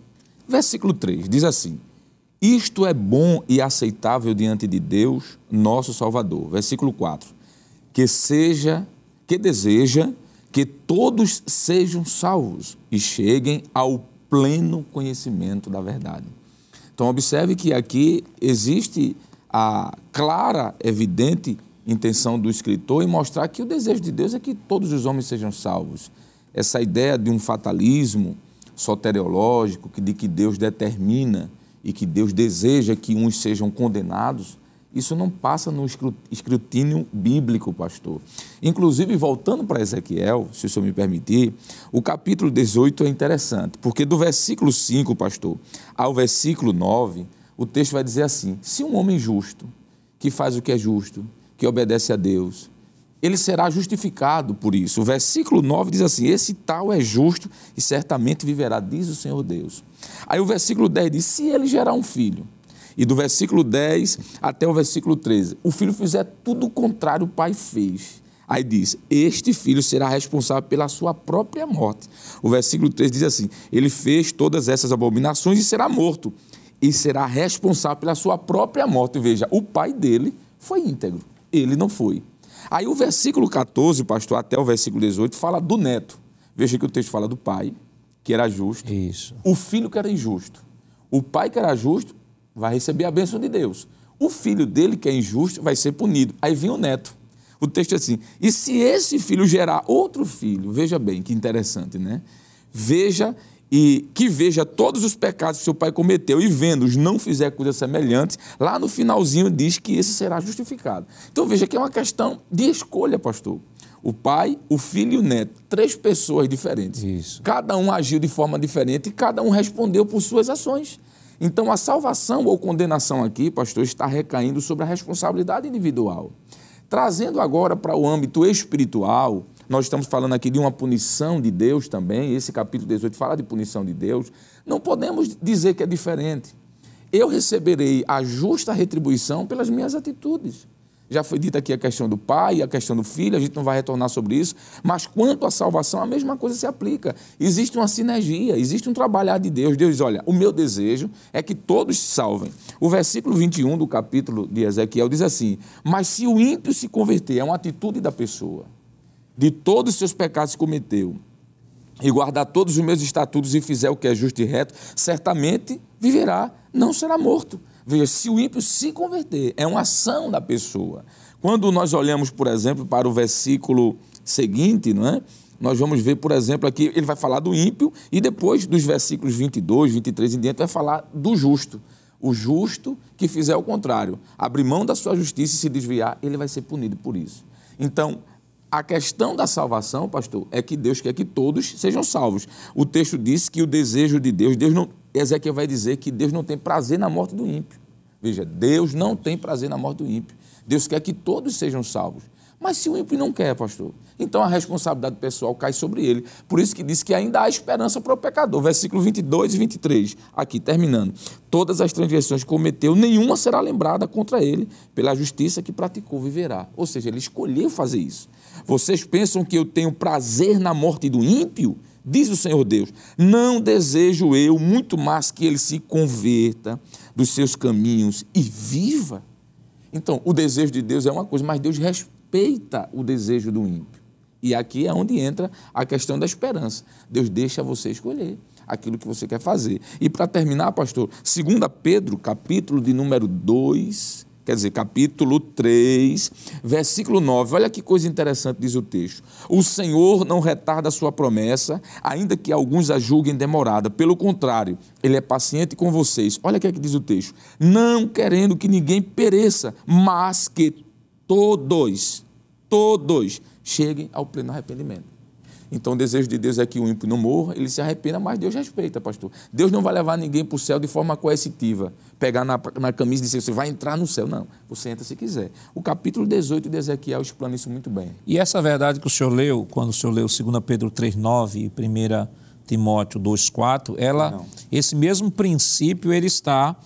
versículo 3, diz assim: Isto é bom e aceitável diante de Deus, nosso Salvador. Versículo 4. Que seja, que deseja que todos sejam salvos e cheguem ao pleno conhecimento da verdade. Então, observe que aqui existe a clara, evidente intenção do escritor em mostrar que o desejo de Deus é que todos os homens sejam salvos. Essa ideia de um fatalismo soteriológico, de que Deus determina e que Deus deseja que uns sejam condenados, isso não passa no escrutínio bíblico, pastor. Inclusive, voltando para Ezequiel, se o senhor me permitir, o capítulo 18 é interessante, porque do versículo 5, pastor, ao versículo 9, o texto vai dizer assim: se um homem justo, que faz o que é justo, que obedece a Deus, ele será justificado por isso. O versículo 9 diz assim: Esse tal é justo e certamente viverá, diz o Senhor Deus. Aí o versículo 10 diz: Se ele gerar um filho, e do versículo 10 até o versículo 13. O filho fizer tudo o contrário, o pai fez. Aí diz: Este filho será responsável pela sua própria morte. O versículo 3 diz assim: Ele fez todas essas abominações e será morto. E será responsável pela sua própria morte. Veja, o pai dele foi íntegro, ele não foi. Aí o versículo 14, pastor, até o versículo 18, fala do neto. Veja que o texto fala do pai, que era justo. Isso. O filho que era injusto. O pai que era justo vai receber a bênção de Deus. O filho dele, que é injusto, vai ser punido. Aí vem o neto. O texto é assim: e se esse filho gerar outro filho, veja bem que interessante, né? Veja e que veja todos os pecados que seu pai cometeu e vendo-os não fizer coisas semelhantes, lá no finalzinho diz que esse será justificado. Então veja que é uma questão de escolha, pastor. O pai, o filho e o neto, três pessoas diferentes. Isso. Cada um agiu de forma diferente e cada um respondeu por suas ações. Então, a salvação ou condenação aqui, pastor, está recaindo sobre a responsabilidade individual. Trazendo agora para o âmbito espiritual, nós estamos falando aqui de uma punição de Deus também, esse capítulo 18 fala de punição de Deus. Não podemos dizer que é diferente. Eu receberei a justa retribuição pelas minhas atitudes. Já foi dita aqui a questão do pai, a questão do filho, a gente não vai retornar sobre isso, mas quanto à salvação, a mesma coisa se aplica. Existe uma sinergia, existe um trabalhar de Deus. Deus diz: olha, o meu desejo é que todos se salvem. O versículo 21 do capítulo de Ezequiel diz assim: Mas se o ímpio se converter, é uma atitude da pessoa, de todos os seus pecados cometeu, e guardar todos os meus estatutos e fizer o que é justo e reto, certamente viverá, não será morto. Veja, se o ímpio se converter, é uma ação da pessoa. Quando nós olhamos, por exemplo, para o versículo seguinte, não é? nós vamos ver, por exemplo, aqui, ele vai falar do ímpio e depois dos versículos 22, 23 em diante, vai falar do justo. O justo que fizer o contrário, abrir mão da sua justiça e se desviar, ele vai ser punido por isso. Então, a questão da salvação, pastor, é que Deus quer que todos sejam salvos. O texto diz que o desejo de Deus, Deus não, Ezequiel vai dizer que Deus não tem prazer na morte do ímpio. Veja, Deus não tem prazer na morte do ímpio. Deus quer que todos sejam salvos. Mas se o ímpio não quer, pastor, então a responsabilidade pessoal cai sobre ele. Por isso que diz que ainda há esperança para o pecador. Versículo 22 e 23, aqui, terminando. Todas as transgressões que cometeu, nenhuma será lembrada contra ele. Pela justiça que praticou, viverá. Ou seja, ele escolheu fazer isso. Vocês pensam que eu tenho prazer na morte do ímpio? Diz o Senhor Deus: Não desejo eu muito mais que ele se converta dos seus caminhos e viva. Então, o desejo de Deus é uma coisa, mas Deus respeita o desejo do ímpio. E aqui é onde entra a questão da esperança. Deus deixa você escolher aquilo que você quer fazer. E para terminar, pastor, 2 Pedro, capítulo de número 2, quer dizer, capítulo 3, versículo 9. Olha que coisa interessante diz o texto. O Senhor não retarda a sua promessa, ainda que alguns a julguem demorada. Pelo contrário, ele é paciente com vocês. Olha o que, é que diz o texto. Não querendo que ninguém pereça, mas que todos, todos cheguem ao pleno arrependimento. Então o desejo de Deus é que o ímpio não morra, ele se arrependa, mas Deus respeita, pastor. Deus não vai levar ninguém para o céu de forma coercitiva, pegar na, na camisa e dizer, você vai entrar no céu. Não, você entra se quiser. O capítulo 18 de Ezequiel explana isso muito bem. E essa verdade que o senhor leu, quando o senhor leu 2 Pedro 3,9 e 1 Timóteo 2,4, ela, não. esse mesmo princípio ele está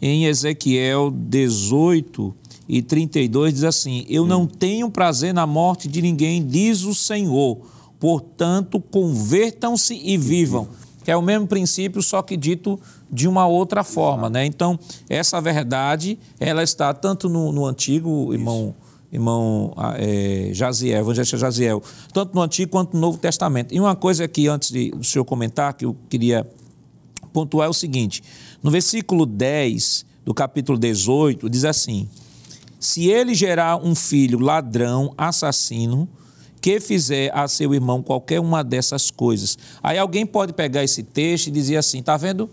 em Ezequiel 18 e 32, diz assim, eu não tenho prazer na morte de ninguém, diz o Senhor, Portanto, convertam-se e vivam. Que é o mesmo princípio, só que dito de uma outra forma, né? Então, essa verdade, ela está tanto no, no Antigo, irmão, irmão é, Jaziel, evangelista Jaziel, tanto no Antigo quanto no Novo Testamento. E uma coisa aqui, antes de, do senhor comentar, que eu queria pontuar é o seguinte: no versículo 10 do capítulo 18, diz assim: Se ele gerar um filho ladrão, assassino, que fizer a seu irmão qualquer uma dessas coisas. Aí alguém pode pegar esse texto e dizer assim: está vendo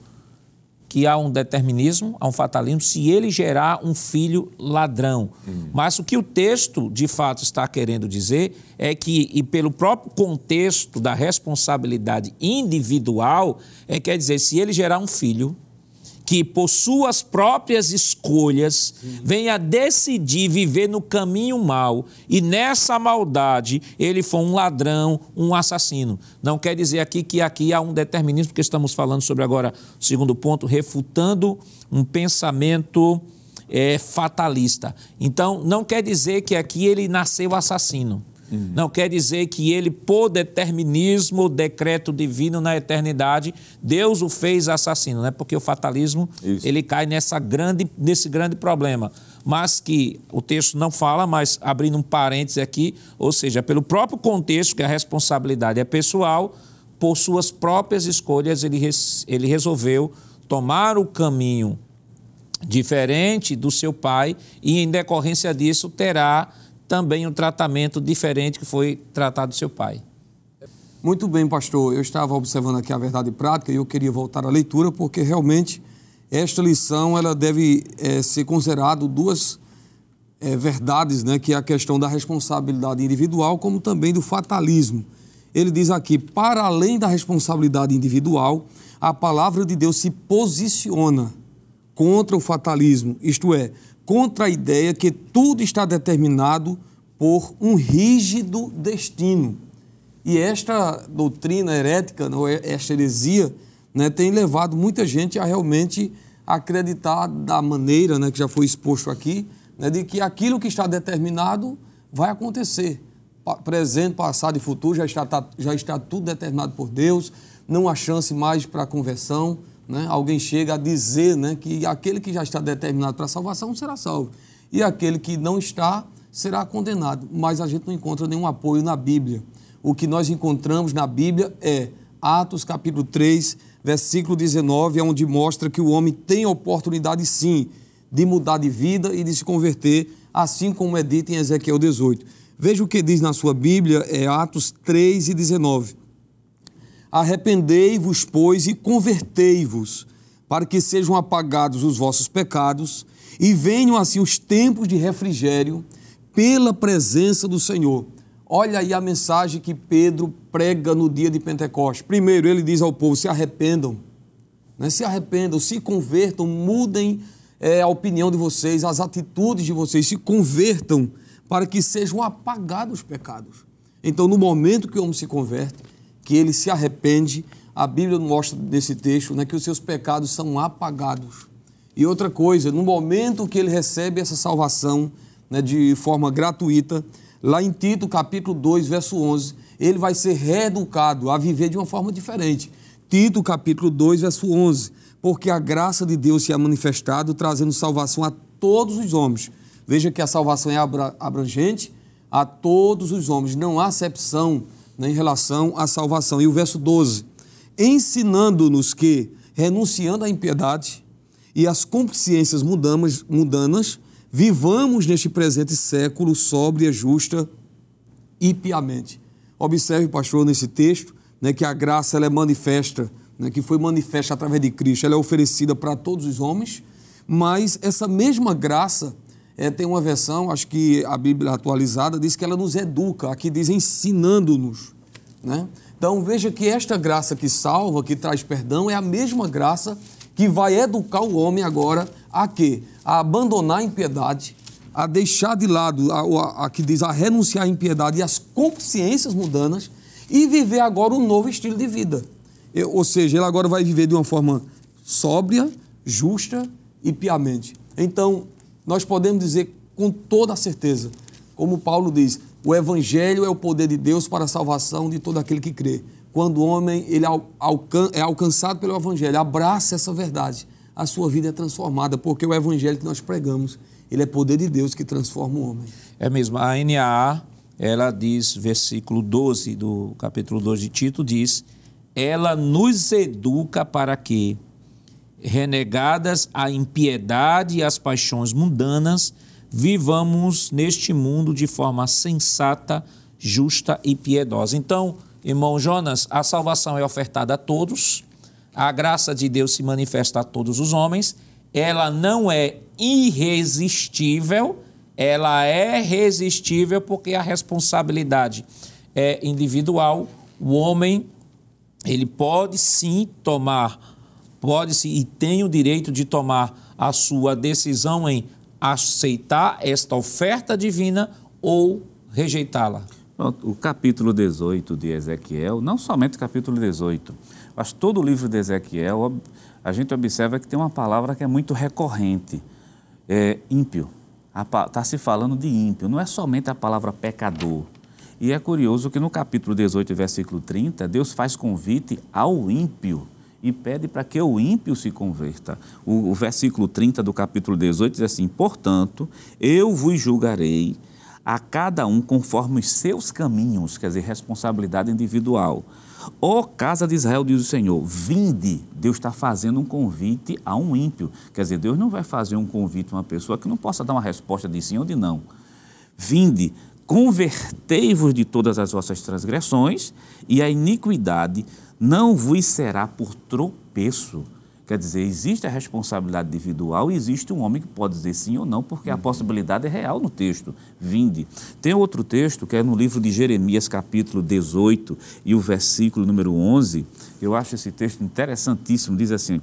que há um determinismo, há um fatalismo, se ele gerar um filho ladrão. Hum. Mas o que o texto de fato está querendo dizer é que, e pelo próprio contexto da responsabilidade individual, é quer dizer, se ele gerar um filho que, por suas próprias escolhas, venha decidir viver no caminho mal e nessa maldade ele for um ladrão, um assassino. Não quer dizer aqui que aqui há um determinismo, porque estamos falando sobre agora o segundo ponto, refutando um pensamento é, fatalista. Então, não quer dizer que aqui ele nasceu assassino. Uhum. Não quer dizer que ele, por determinismo, decreto divino na eternidade, Deus o fez assassino, né? porque o fatalismo Isso. ele cai nessa grande, nesse grande problema. Mas que o texto não fala, mas abrindo um parêntese aqui, ou seja, pelo próprio contexto, que a responsabilidade é pessoal, por suas próprias escolhas, ele, ele resolveu tomar o caminho diferente do seu pai e, em decorrência disso, terá também um tratamento diferente que foi tratado do seu pai. Muito bem, pastor. Eu estava observando aqui a verdade prática e eu queria voltar à leitura porque realmente esta lição ela deve é, ser considerado duas é, verdades, né, que é a questão da responsabilidade individual como também do fatalismo. Ele diz aqui, para além da responsabilidade individual, a palavra de Deus se posiciona contra o fatalismo, isto é, contra a ideia que tudo está determinado por um rígido destino. E esta doutrina herética, esta heresia, né, tem levado muita gente a realmente acreditar da maneira né, que já foi exposto aqui, né, de que aquilo que está determinado vai acontecer. Presente, passado e futuro já está, tá, já está tudo determinado por Deus, não há chance mais para conversão né, alguém chega a dizer né, que aquele que já está determinado para a salvação será salvo e aquele que não está será condenado. Mas a gente não encontra nenhum apoio na Bíblia. O que nós encontramos na Bíblia é Atos capítulo 3, versículo 19, é onde mostra que o homem tem oportunidade sim de mudar de vida e de se converter, assim como é dito em Ezequiel 18. Veja o que diz na sua Bíblia, é Atos 3 e 19. Arrependei-vos, pois, e convertei-vos, para que sejam apagados os vossos pecados e venham assim os tempos de refrigério pela presença do Senhor. Olha aí a mensagem que Pedro prega no dia de Pentecostes. Primeiro, ele diz ao povo: se arrependam, né? se arrependam, se convertam, mudem é, a opinião de vocês, as atitudes de vocês, se convertam para que sejam apagados os pecados. Então, no momento que o homem se converte, que ele se arrepende, a Bíblia mostra nesse texto né, que os seus pecados são apagados. E outra coisa, no momento que ele recebe essa salvação né, de forma gratuita, lá em Tito, capítulo 2, verso 11, ele vai ser reeducado a viver de uma forma diferente. Tito, capítulo 2, verso 11, porque a graça de Deus se é manifestado, trazendo salvação a todos os homens. Veja que a salvação é abrangente a todos os homens, não há acepção né, em relação à salvação. E o verso 12: ensinando-nos que, renunciando à impiedade e às consciências mudanas, mudanas, vivamos neste presente século sóbria, justa e piamente. Observe, pastor, nesse texto, né, que a graça ela é manifesta, né, que foi manifesta através de Cristo, ela é oferecida para todos os homens, mas essa mesma graça é, tem uma versão, acho que a Bíblia atualizada diz que ela nos educa, aqui diz ensinando-nos. Né? Então veja que esta graça que salva, que traz perdão, é a mesma graça que vai educar o homem agora a quê? A abandonar a impiedade, a deixar de lado, a, a, a que diz a renunciar à impiedade e às consciências mudanas e viver agora um novo estilo de vida. Eu, ou seja, ele agora vai viver de uma forma sóbria, justa e piamente. Então, nós podemos dizer com toda a certeza, como Paulo diz, O evangelho é o poder de Deus para a salvação de todo aquele que crê. Quando o homem ele é alcançado pelo evangelho, abraça essa verdade, a sua vida é transformada, porque o evangelho que nós pregamos, ele é poder de Deus que transforma o homem. É mesmo, a NAA, ela diz, versículo 12 do capítulo 12 de Tito, diz: ela nos educa para que, renegadas a impiedade e as paixões mundanas, vivamos neste mundo de forma sensata, justa e piedosa. Então, irmão Jonas, a salvação é ofertada a todos, a graça de Deus se manifesta a todos os homens, ela não é irresistível, ela é resistível porque a responsabilidade é individual. O homem ele pode sim tomar, pode sim e tem o direito de tomar a sua decisão em aceitar esta oferta divina ou rejeitá-la. O capítulo 18 de Ezequiel, não somente o capítulo 18, mas todo o livro de Ezequiel, a gente observa que tem uma palavra que é muito recorrente, é ímpio. Está se falando de ímpio, não é somente a palavra pecador. E é curioso que no capítulo 18, versículo 30, Deus faz convite ao ímpio e pede para que o ímpio se converta. O, o, versículo 30 do capítulo 18 diz assim: Portanto, eu vos julgarei a cada um conforme os seus caminhos, quer dizer, responsabilidade individual. Ó casa de Israel, diz o Senhor, vinde. Deus está fazendo um convite a um ímpio. Quer dizer, Deus não vai fazer um convite a uma pessoa que não possa dar uma resposta de sim ou de não. Vinde, convertei-vos de todas as vossas transgressões, e a iniquidade não vos será por tropeço. Quer dizer, existe a responsabilidade individual e existe um homem que pode dizer sim ou não, porque a possibilidade é real no texto. Vinde. Tem outro texto que é no livro de Jeremias, capítulo 18, e o versículo número 11. Eu acho esse texto interessantíssimo. Diz assim,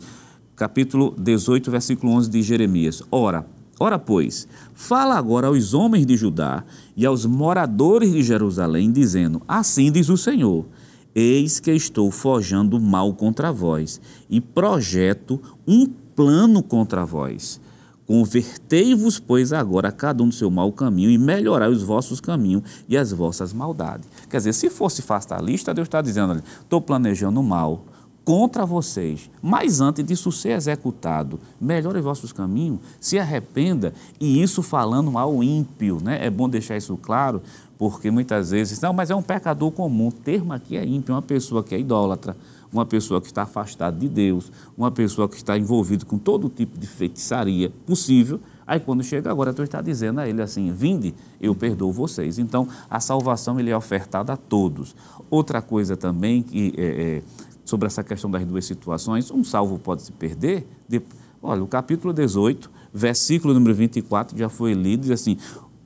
capítulo 18, versículo 11 de Jeremias: Ora, Ora, pois, fala agora aos homens de Judá e aos moradores de Jerusalém, dizendo: Assim diz o Senhor: Eis que estou forjando mal contra vós e projeto um plano contra vós. Convertei-vos, pois, agora a cada um do seu mau caminho e melhorai os vossos caminhos e as vossas maldades. Quer dizer, se fosse fácil a lista, Deus está dizendo: estou planejando mal, contra vocês. Mas antes disso ser executado, melhore vossos caminhos, se arrependa, e isso falando ao ímpio, né? É bom deixar isso claro, porque muitas vezes, não, mas é um pecador comum. O termo aqui é ímpio, uma pessoa que é idólatra, uma pessoa que está afastada de Deus, uma pessoa que está envolvida com todo tipo de feitiçaria possível. Aí quando chega agora, tu está dizendo a ele assim: vinde, eu perdoo vocês. Então, a salvação ele é ofertada a todos. Outra coisa também que é, é, sobre essa questão das duas situações. Um salvo pode se perder. De, olha, o capítulo 18, versículo número 24, já foi lido, diz assim: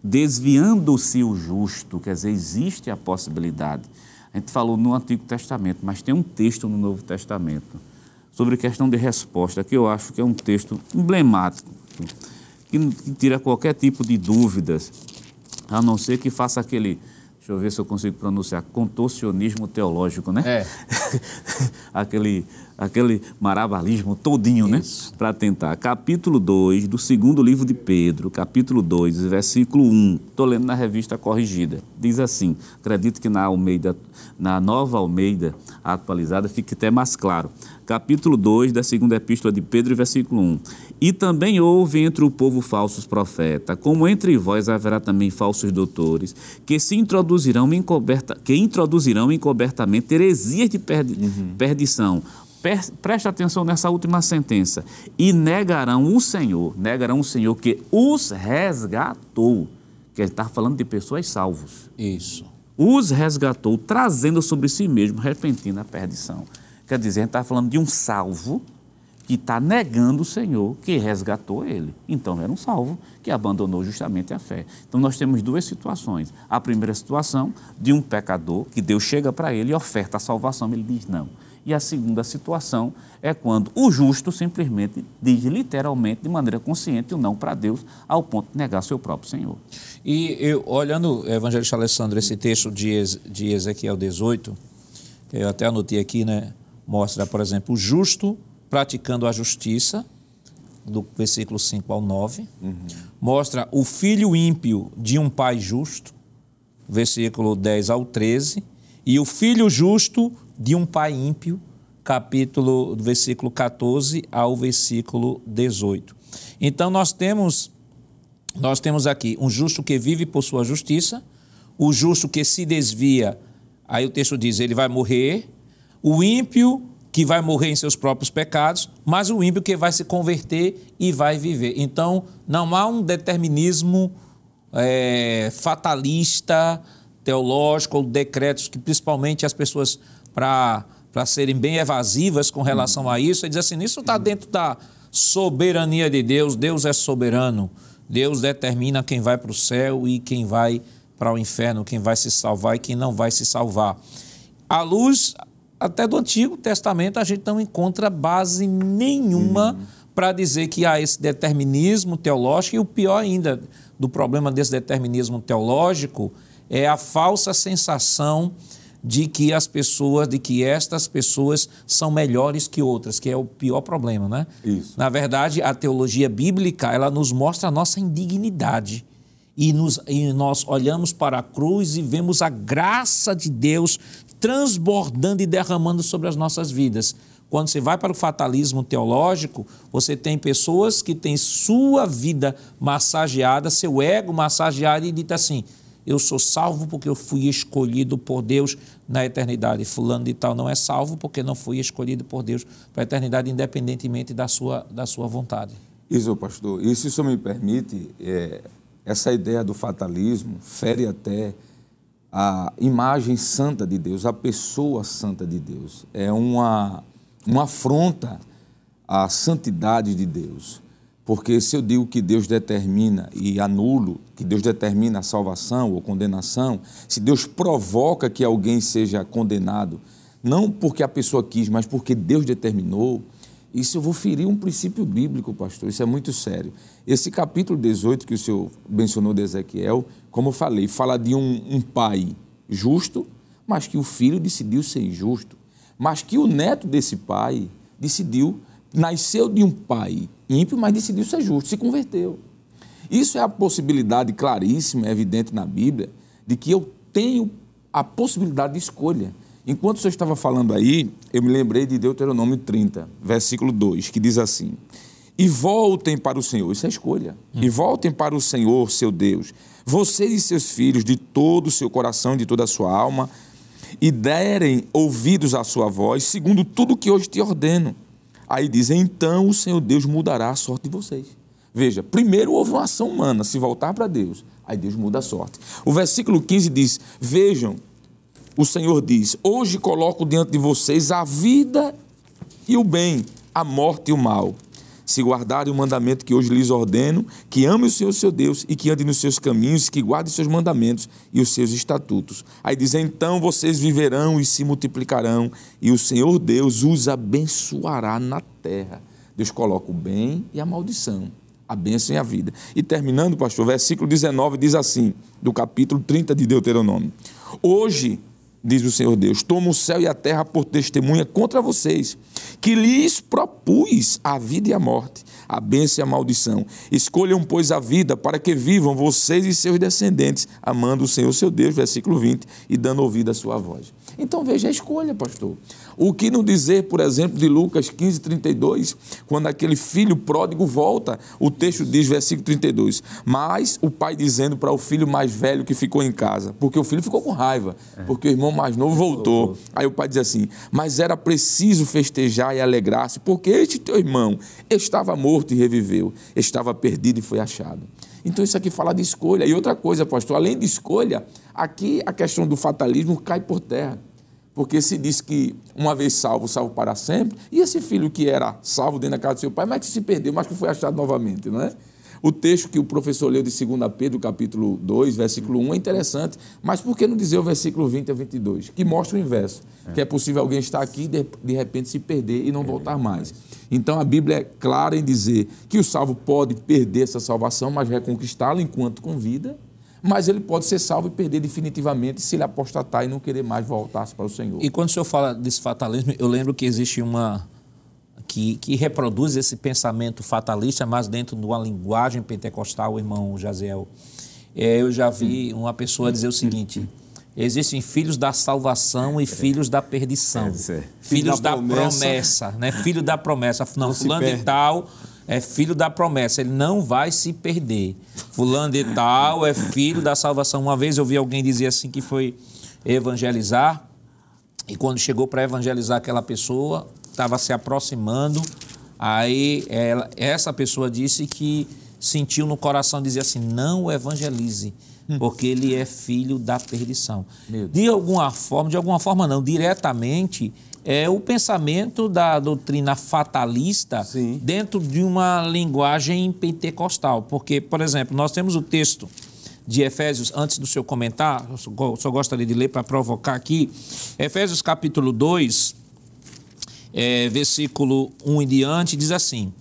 desviando-se o justo, quer dizer, existe a possibilidade. A gente falou no Antigo Testamento, mas tem um texto no Novo Testamento sobre questão de resposta, que eu acho que é um texto emblemático, que, que tira qualquer tipo de dúvidas, a não ser que faça aquele Deixa eu ver se eu consigo pronunciar. Contorcionismo teológico, né? É. aquele, aquele marabalismo todinho, né? Isso. né? Para tentar. Capítulo 2 do segundo livro de Pedro, capítulo 2, versículo 1. Estou lendo na revista corrigida. Diz assim: acredito que na Almeida, na nova Almeida atualizada, fique até mais claro capítulo 2 da segunda epístola de Pedro, versículo 1. E também houve entre o povo falsos profetas, como entre vós haverá também falsos doutores, que se introduzirão encoberta, que introduzirão encobertamente heresias de perdi uhum. perdição. preste atenção nessa última sentença. E negarão o Senhor, negarão o Senhor que os resgatou. Que ele está falando de pessoas salvos. Isso. Os resgatou, trazendo sobre si mesmo repentina perdição. Quer dizer, a gente está falando de um salvo que está negando o Senhor que resgatou ele. Então era um salvo que abandonou justamente a fé. Então nós temos duas situações. A primeira situação de um pecador que Deus chega para ele e oferta a salvação, ele diz não. E a segunda situação é quando o justo simplesmente diz literalmente, de maneira consciente, o não para Deus, ao ponto de negar seu próprio Senhor. E eu, olhando, Evangelista Alessandro, esse texto de, de Ezequiel 18, eu até anotei aqui, né? Mostra, por exemplo, o justo praticando a justiça, do versículo 5 ao 9. Uhum. Mostra o filho ímpio de um pai justo. versículo 10 ao 13, e o filho justo de um pai ímpio, capítulo, versículo 14 ao versículo 18. Então nós temos nós temos aqui um justo que vive por sua justiça, o justo que se desvia, aí o texto diz, ele vai morrer, o ímpio que vai morrer em seus próprios pecados, mas o ímpio que vai se converter e vai viver. Então, não há um determinismo é, fatalista, teológico, ou decretos que principalmente as pessoas, para serem bem evasivas com relação a isso, dizem assim, isso está dentro da soberania de Deus, Deus é soberano, Deus determina quem vai para o céu e quem vai para o inferno, quem vai se salvar e quem não vai se salvar. À luz até do Antigo Testamento, a gente não encontra base nenhuma uhum. para dizer que há esse determinismo teológico, e o pior ainda do problema desse determinismo teológico é a falsa sensação de que as pessoas, de que estas pessoas são melhores que outras, que é o pior problema, né? Isso. Na verdade, a teologia bíblica, ela nos mostra a nossa indignidade. E, nos, e nós olhamos para a cruz e vemos a graça de Deus transbordando e derramando sobre as nossas vidas. Quando você vai para o fatalismo teológico, você tem pessoas que têm sua vida massageada, seu ego massageado e dita assim: eu sou salvo porque eu fui escolhido por Deus na eternidade. Fulano de tal não é salvo porque não fui escolhido por Deus para a eternidade, independentemente da sua, da sua vontade. Isso, pastor. E se isso me permite, é, essa ideia do fatalismo fere até a imagem santa de Deus, a pessoa santa de Deus. É uma, uma afronta à santidade de Deus. Porque se eu digo que Deus determina e anulo, que Deus determina a salvação ou condenação, se Deus provoca que alguém seja condenado, não porque a pessoa quis, mas porque Deus determinou, isso eu vou ferir um princípio bíblico, pastor. Isso é muito sério. Esse capítulo 18 que o senhor mencionou de Ezequiel, como eu falei, fala de um, um pai justo, mas que o filho decidiu ser injusto. Mas que o neto desse pai decidiu, nasceu de um pai ímpio, mas decidiu ser justo, se converteu. Isso é a possibilidade claríssima, evidente na Bíblia, de que eu tenho a possibilidade de escolha. Enquanto você estava falando aí, eu me lembrei de Deuteronômio 30, versículo 2, que diz assim: E voltem para o Senhor, isso é escolha. Hum. E voltem para o Senhor, seu Deus, vocês e seus filhos, de todo o seu coração, de toda a sua alma, e derem ouvidos à sua voz, segundo tudo que hoje te ordeno Aí diz: então o Senhor Deus mudará a sorte de vocês. Veja, primeiro houve uma ação humana, se voltar para Deus, aí Deus muda a sorte. O versículo 15 diz: Vejam, o Senhor diz: Hoje coloco diante de vocês a vida e o bem, a morte e o mal se guardarem o mandamento que hoje lhes ordeno, que ame o Senhor seu Deus e que ande nos seus caminhos, que guarde seus mandamentos e os seus estatutos. Aí diz: então vocês viverão e se multiplicarão, e o Senhor Deus os abençoará na terra. Deus coloca o bem e a maldição, a bênção e a vida. E terminando, pastor, versículo 19 diz assim, do capítulo 30 de Deuteronômio: Hoje diz o Senhor Deus: Tomo o céu e a terra por testemunha contra vocês, que lhes propus a vida e a morte, a bênção e a maldição. Escolham, pois, a vida para que vivam vocês e seus descendentes, amando o Senhor seu Deus, versículo 20, e dando ouvido à sua voz. Então veja a escolha, pastor. O que não dizer, por exemplo, de Lucas 15, 32, quando aquele filho pródigo volta, o texto diz, versículo 32, mas o pai dizendo para o filho mais velho que ficou em casa, porque o filho ficou com raiva, porque o irmão mais novo voltou. Aí o pai diz assim: Mas era preciso festejar e alegrar-se, porque este teu irmão estava morto e reviveu, estava perdido e foi achado. Então isso aqui fala de escolha. E outra coisa, pastor, além de escolha, aqui a questão do fatalismo cai por terra. Porque se diz que uma vez salvo, salvo para sempre, e esse filho que era salvo dentro da casa do seu pai, mas que se perdeu, mas que foi achado novamente, não é? O texto que o professor leu de 2 Pedro, capítulo 2, versículo 1, é interessante, mas por que não dizer o versículo 20 a 22? Que mostra o inverso, é. que é possível alguém estar aqui e de, de repente se perder e não voltar mais. Então a Bíblia é clara em dizer que o salvo pode perder essa salvação, mas reconquistá-la enquanto com vida, mas ele pode ser salvo e perder definitivamente se ele apostatar e não querer mais voltar para o Senhor. E quando o senhor fala desse fatalismo, eu lembro que existe uma que, que reproduz esse pensamento fatalista, mas dentro de uma linguagem pentecostal, irmão Jaziel. é, eu já vi uma pessoa dizer o seguinte: existem filhos da salvação e filhos da perdição. É, é. Filhos Filho da da, promessa. promessa. né? Filho da promessa. Não, Não fulano de perde. tal é filho da promessa, ele não vai se perder. Fulano de tal é filho da salvação. Uma vez eu vi alguém dizer assim que foi evangelizar, e quando chegou para evangelizar aquela pessoa, estava se aproximando, aí ela- essa pessoa disse que sentiu no coração dizer assim: não o evangelize, porque ele é filho da perdição. De alguma forma, de alguma forma não, diretamente, é o pensamento da doutrina fatalista Sim. dentro de uma linguagem pentecostal. Porque, por exemplo, nós temos o texto de Efésios, antes do seu comentar, eu só go- só gostaria de ler para provocar aqui. Efésios capítulo 2, é, versículo 1 em diante, diz assim: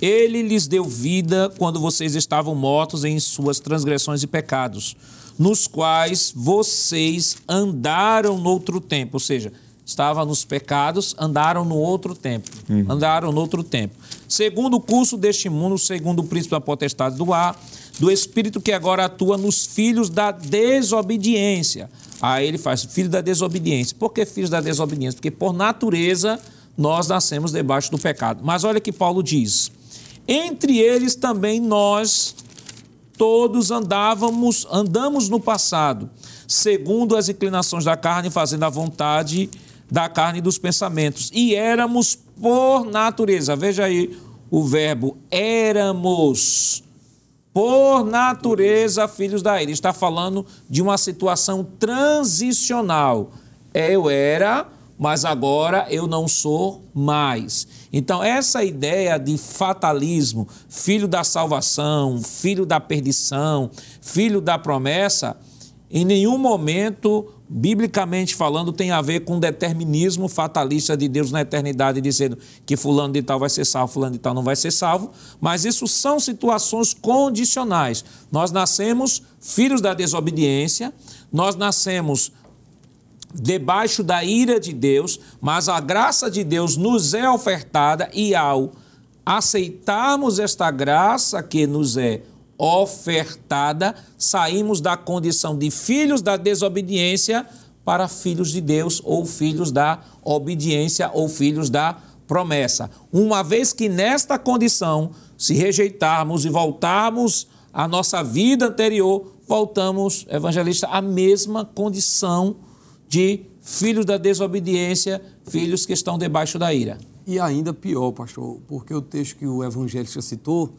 Ele lhes deu vida quando vocês estavam mortos em suas transgressões e pecados, nos quais vocês andaram no outro tempo, ou seja, estavam nos pecados, andaram no outro tempo, andaram no outro tempo. Segundo o curso deste mundo, segundo o príncipe da potestade do ar, do espírito que agora atua nos filhos da desobediência. Aí ele faz filho da desobediência. Por que filhos da desobediência? Porque por natureza nós nascemos debaixo do pecado. Mas olha que Paulo diz: entre eles também nós todos andávamos, andamos no passado, segundo as inclinações da carne, fazendo a vontade da carne e dos pensamentos. E éramos por natureza. Veja aí o verbo éramos por natureza filhos da ira. Ele Está falando de uma situação transicional. Eu era, mas agora eu não sou mais. Então, essa ideia de fatalismo, filho da salvação, filho da perdição, filho da promessa, em nenhum momento, biblicamente falando, tem a ver com determinismo fatalista de Deus na eternidade, dizendo que fulano de tal vai ser salvo, fulano de tal não vai ser salvo, mas isso são situações condicionais. Nós nascemos filhos da desobediência, nós nascemos debaixo da ira de Deus, mas a graça de Deus nos é ofertada e ao aceitarmos esta graça que nos é ofertada, saímos da condição de filhos da desobediência para filhos de Deus ou filhos da obediência ou filhos da promessa. Uma vez que nesta condição, se rejeitarmos e voltarmos à nossa vida anterior, voltamos, evangelista, à mesma condição de filhos da desobediência, filhos que estão debaixo da ira. E ainda pior, pastor, porque o texto que o evangelista citou,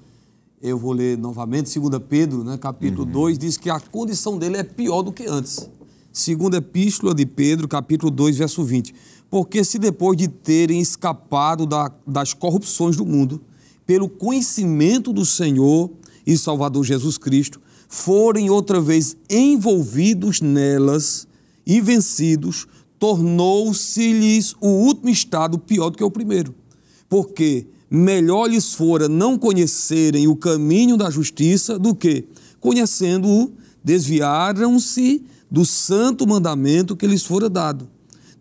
eu vou ler novamente, 2 Pedro, né, capítulo 2, diz que a condição dele é pior do que antes. Segunda Epístola de Pedro, capítulo 2, verso 20. Porque se depois de terem escapado da- das corrupções do mundo, pelo conhecimento do Senhor e Salvador Jesus Cristo, forem outra vez envolvidos nelas e vencidos, tornou-se-lhes o último estado pior do que o primeiro. Porque melhor lhes fora não conhecerem o caminho da justiça do que, conhecendo-o, desviaram-se do santo mandamento que lhes fora dado.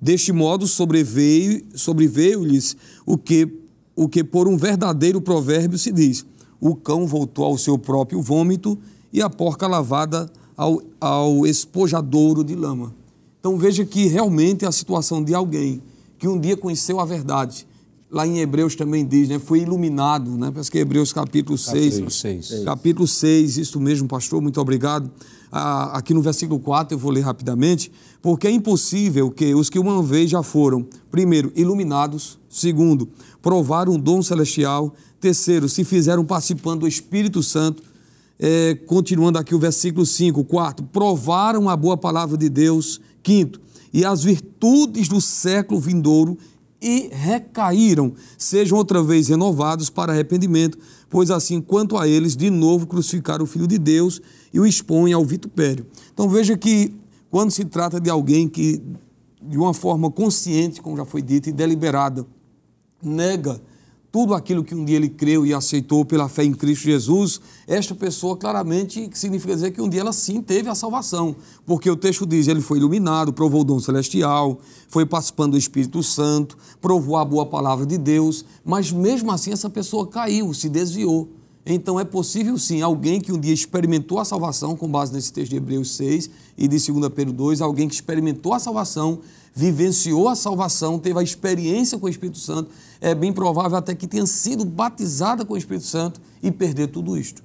Deste modo sobreveio, sobreveio-lhes o que, o que por um verdadeiro provérbio se diz: o cão voltou ao seu próprio vômito e a porca lavada ao, ao espojadouro de lama. Então veja que realmente é a situação de alguém que um dia conheceu a verdade. Lá em Hebreus também diz, né? Foi iluminado, né? Parece que é Hebreus capítulo 6. Capítulo seis. Capítulo 6, isso mesmo, pastor, muito obrigado. Ah, aqui no versículo 4, eu vou ler rapidamente, porque é impossível que os que uma vez já foram, primeiro, iluminados, segundo, provaram um dom celestial, terceiro, se fizeram participando do Espírito Santo, é, continuando aqui o versículo 5, quarto, provaram a boa palavra de Deus, quinto, e as virtudes do século vindouro e recaíram, sejam outra vez renovados para arrependimento, pois assim quanto a eles, de novo crucificaram o Filho de Deus e o expõem ao vitupério. Então veja que quando se trata de alguém que, de uma forma consciente, como já foi dito, e deliberada, nega tudo aquilo que um dia ele creu e aceitou pela fé em Cristo Jesus, esta pessoa claramente significa dizer que um dia ela sim teve a salvação, porque o texto diz, ele foi iluminado, provou o dom celestial, foi participando do Espírito Santo, provou a boa palavra de Deus, mas mesmo assim essa pessoa caiu, se desviou. Então é possível sim, alguém que um dia experimentou a salvação, com base nesse texto de Hebreus 6 e de 2 Pedro 2, alguém que experimentou a salvação, vivenciou a salvação, teve a experiência com o Espírito Santo, é bem provável até que tenha sido batizada com o Espírito Santo e perder tudo isto.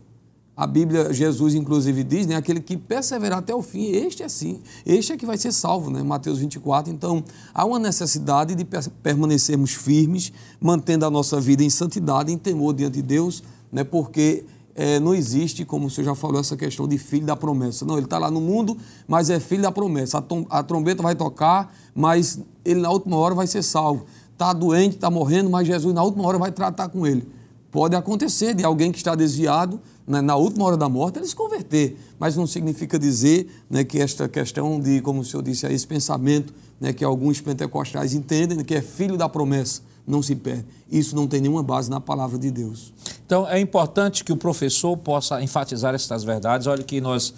A Bíblia, Jesus inclusive diz, né, aquele que perseverar até o fim, este é sim, este é que vai ser salvo, né, Mateus 24. Então, há uma necessidade de permanecermos firmes, mantendo a nossa vida em santidade, em temor diante de Deus, né, porque é, não existe, como senhor já falou, essa questão de filho da promessa. Não, ele está lá no mundo, mas é filho da promessa. A, a trombeta vai tocar, mas ele na última hora vai ser salvo. Está doente, está morrendo, mas Jesus na última hora vai tratar com ele. Pode acontecer de alguém que está desviado né, na última hora da morte, ele se converter. Mas não significa dizer né, que esta questão de, como o senhor disse, esse pensamento né, que alguns pentecostais entendem, que é filho da promessa, não se perde. Isso não tem nenhuma base na palavra de Deus. Então, é importante que o professor possa enfatizar estas verdades. Olha que nós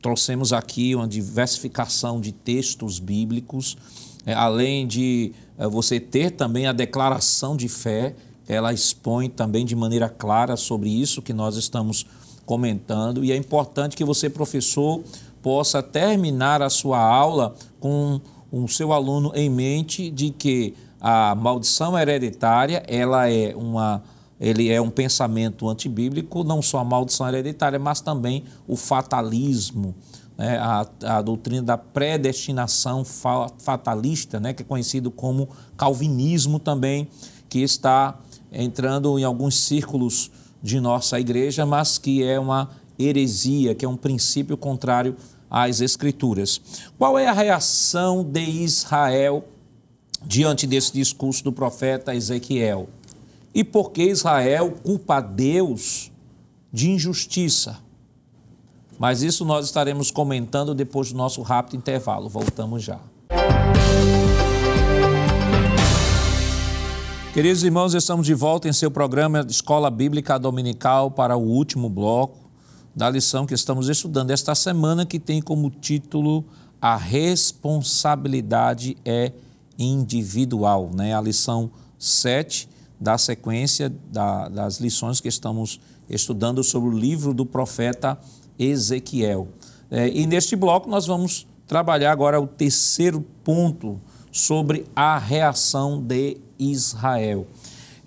trouxemos aqui uma diversificação de textos bíblicos, é, além de você ter também a declaração de fé, ela expõe também de maneira clara sobre isso que nós estamos comentando. E é importante que você, professor, possa terminar a sua aula com o seu aluno em mente de que a maldição hereditária ela é uma ele é um pensamento antibíblico, não só a maldição hereditária, mas também o fatalismo, né? a, a doutrina da predestinação fatalista, né? que é conhecido como calvinismo também, que está entrando em alguns círculos de nossa igreja, mas que é uma heresia, que é um princípio contrário às Escrituras. Qual é a reação de Israel diante desse discurso do profeta Ezequiel? E por que Israel culpa Deus de injustiça? Mas isso nós estaremos comentando depois do nosso rápido intervalo. Voltamos já. Queridos irmãos, estamos de volta em seu programa Escola Bíblica Dominical para o último bloco da lição que estamos estudando esta semana, que tem como título A Responsabilidade é Individual, né? A lição 7 da sequência da, das lições que estamos estudando sobre o livro do profeta Ezequiel. É, e neste bloco nós vamos trabalhar agora o terceiro ponto sobre a reação de Israel.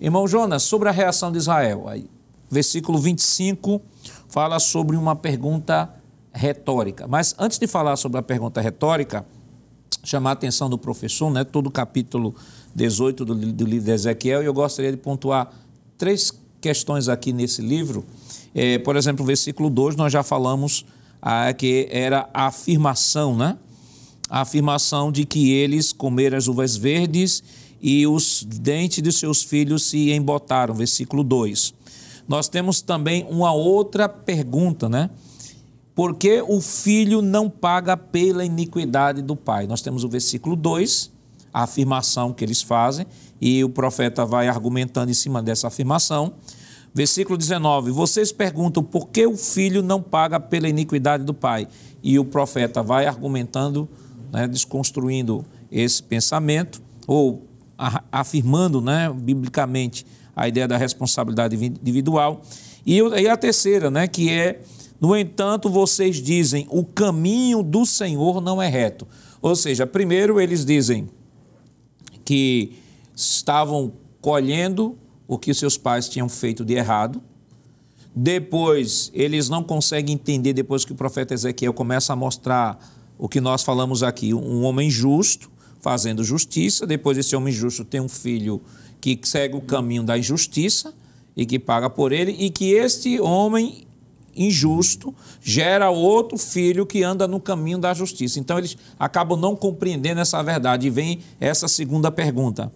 Irmão Jonas, sobre a reação de Israel, aí, versículo 25 fala sobre uma pergunta retórica. Mas antes de falar sobre a pergunta retórica, chamar a atenção do professor, né, todo o capítulo 18 do, do livro de Ezequiel, e eu gostaria de pontuar três questões aqui nesse livro. É, por exemplo, versículo 2, nós já falamos ah, que era a afirmação, né? A afirmação de que eles comeram as uvas verdes e os dentes de seus filhos se embotaram, versículo 2. Nós temos também uma outra pergunta, né? Por que o filho não paga pela iniquidade do pai? Nós temos o versículo 2, a afirmação que eles fazem, e o profeta vai argumentando em cima dessa afirmação. Versículo 19: Vocês perguntam por que o filho não paga pela iniquidade do pai? E o profeta vai argumentando, né, desconstruindo esse pensamento, ou afirmando né, biblicamente a ideia da responsabilidade individual. E, e a terceira, né, que é, no entanto, vocês dizem, o caminho do Senhor não é reto. Ou seja, primeiro eles dizem que estavam colhendo o que seus pais tinham feito de errado. Depois, eles não conseguem entender, depois que o profeta Ezequiel começa a mostrar o que nós falamos aqui, um homem justo, fazendo justiça. Depois, esse homem justo tem um filho que segue o caminho da injustiça e que paga por ele, e que este homem injusto gera outro filho que anda no caminho da justiça. Então, eles acabam não compreendendo essa verdade. E vem essa segunda pergunta.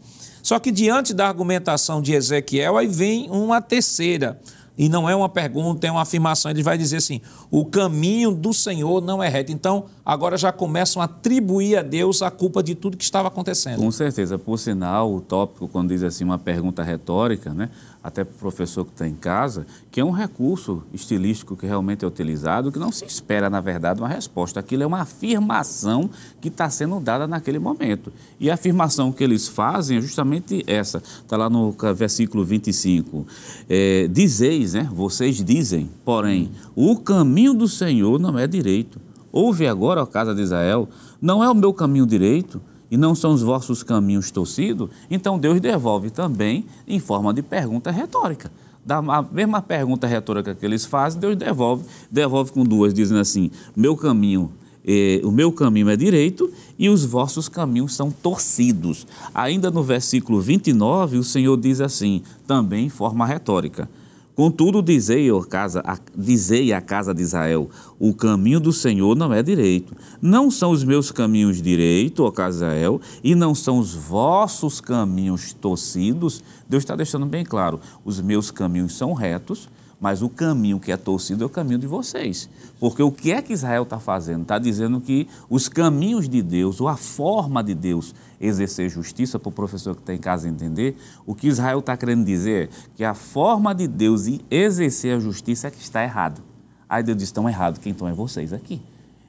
Só que diante da argumentação de Ezequiel, aí vem uma terceira. E não é uma pergunta, é uma afirmação. Ele vai dizer assim: o caminho do Senhor não é reto. Então, agora já começam a atribuir a Deus a culpa de tudo que estava acontecendo. Com certeza. Por sinal, o tópico, quando diz assim uma pergunta retórica, né? Até para o professor que está em casa, que é um recurso estilístico que realmente é utilizado, que não se espera, na verdade, uma resposta. Aquilo é uma afirmação que está sendo dada naquele momento. E a afirmação que eles fazem é justamente essa. Está lá no versículo 25. É, Dizeis, né? Vocês dizem, porém, o caminho do Senhor não é direito. Ouve agora, ó casa de Israel, não é o meu caminho direito e não são os vossos caminhos torcidos, então Deus devolve também em forma de pergunta retórica. Da a mesma pergunta retórica que eles fazem, Deus devolve, devolve com duas, dizendo assim: meu caminho, eh, o meu caminho é direito e os vossos caminhos são torcidos. Ainda no versículo 29, o Senhor diz assim, também em forma retórica: Contudo, dizei, ó casa, a, dizei à casa de Israel: o caminho do Senhor não é direito. Não são os meus caminhos direito, ó casa de Israel, e não são os vossos caminhos torcidos. Deus está deixando bem claro: os meus caminhos são retos, mas o caminho que é torcido é o caminho de vocês. Porque o que é que Israel está fazendo? Está dizendo que os caminhos de Deus, ou a forma de Deus exercer justiça, para o professor que está em casa entender, o que Israel está querendo dizer é que a forma de Deus exercer a justiça é que está errado. Aí Deus diz: estão errado, quem então é vocês aqui?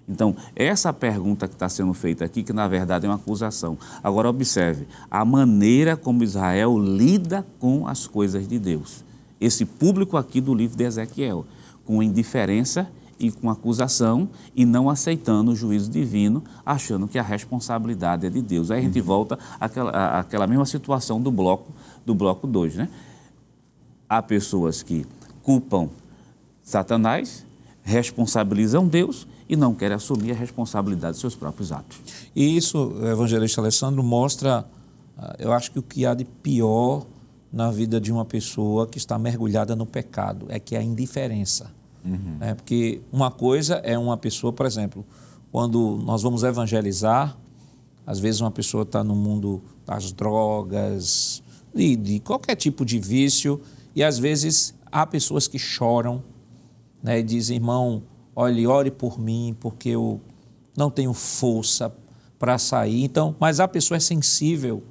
Então, essa pergunta que está sendo feita aqui, que na verdade é uma acusação. Agora, observe a maneira como Israel lida com as coisas de Deus esse público aqui do livro de Ezequiel, com indiferença e com acusação e não aceitando o juízo divino, achando que a responsabilidade é de Deus. Aí a gente uhum. volta àquela, àquela mesma situação do bloco do bloco 2, né? Há pessoas que culpam Satanás, responsabilizam Deus e não querem assumir a responsabilidade dos seus próprios atos. E isso, o evangelista Alessandro, mostra, ah, eu acho que o que há de pior na vida de uma pessoa que está mergulhada no pecado, é que é a indiferença. Uhum. É, porque uma coisa é uma pessoa, por exemplo, quando nós vamos evangelizar, às vezes uma pessoa está no mundo das drogas, de, de, qualquer tipo de vício, e às vezes há pessoas que choram né, e dizem, irmão, olhe, ore por mim, porque eu não tenho força para sair. Então, mas a pessoa é sensível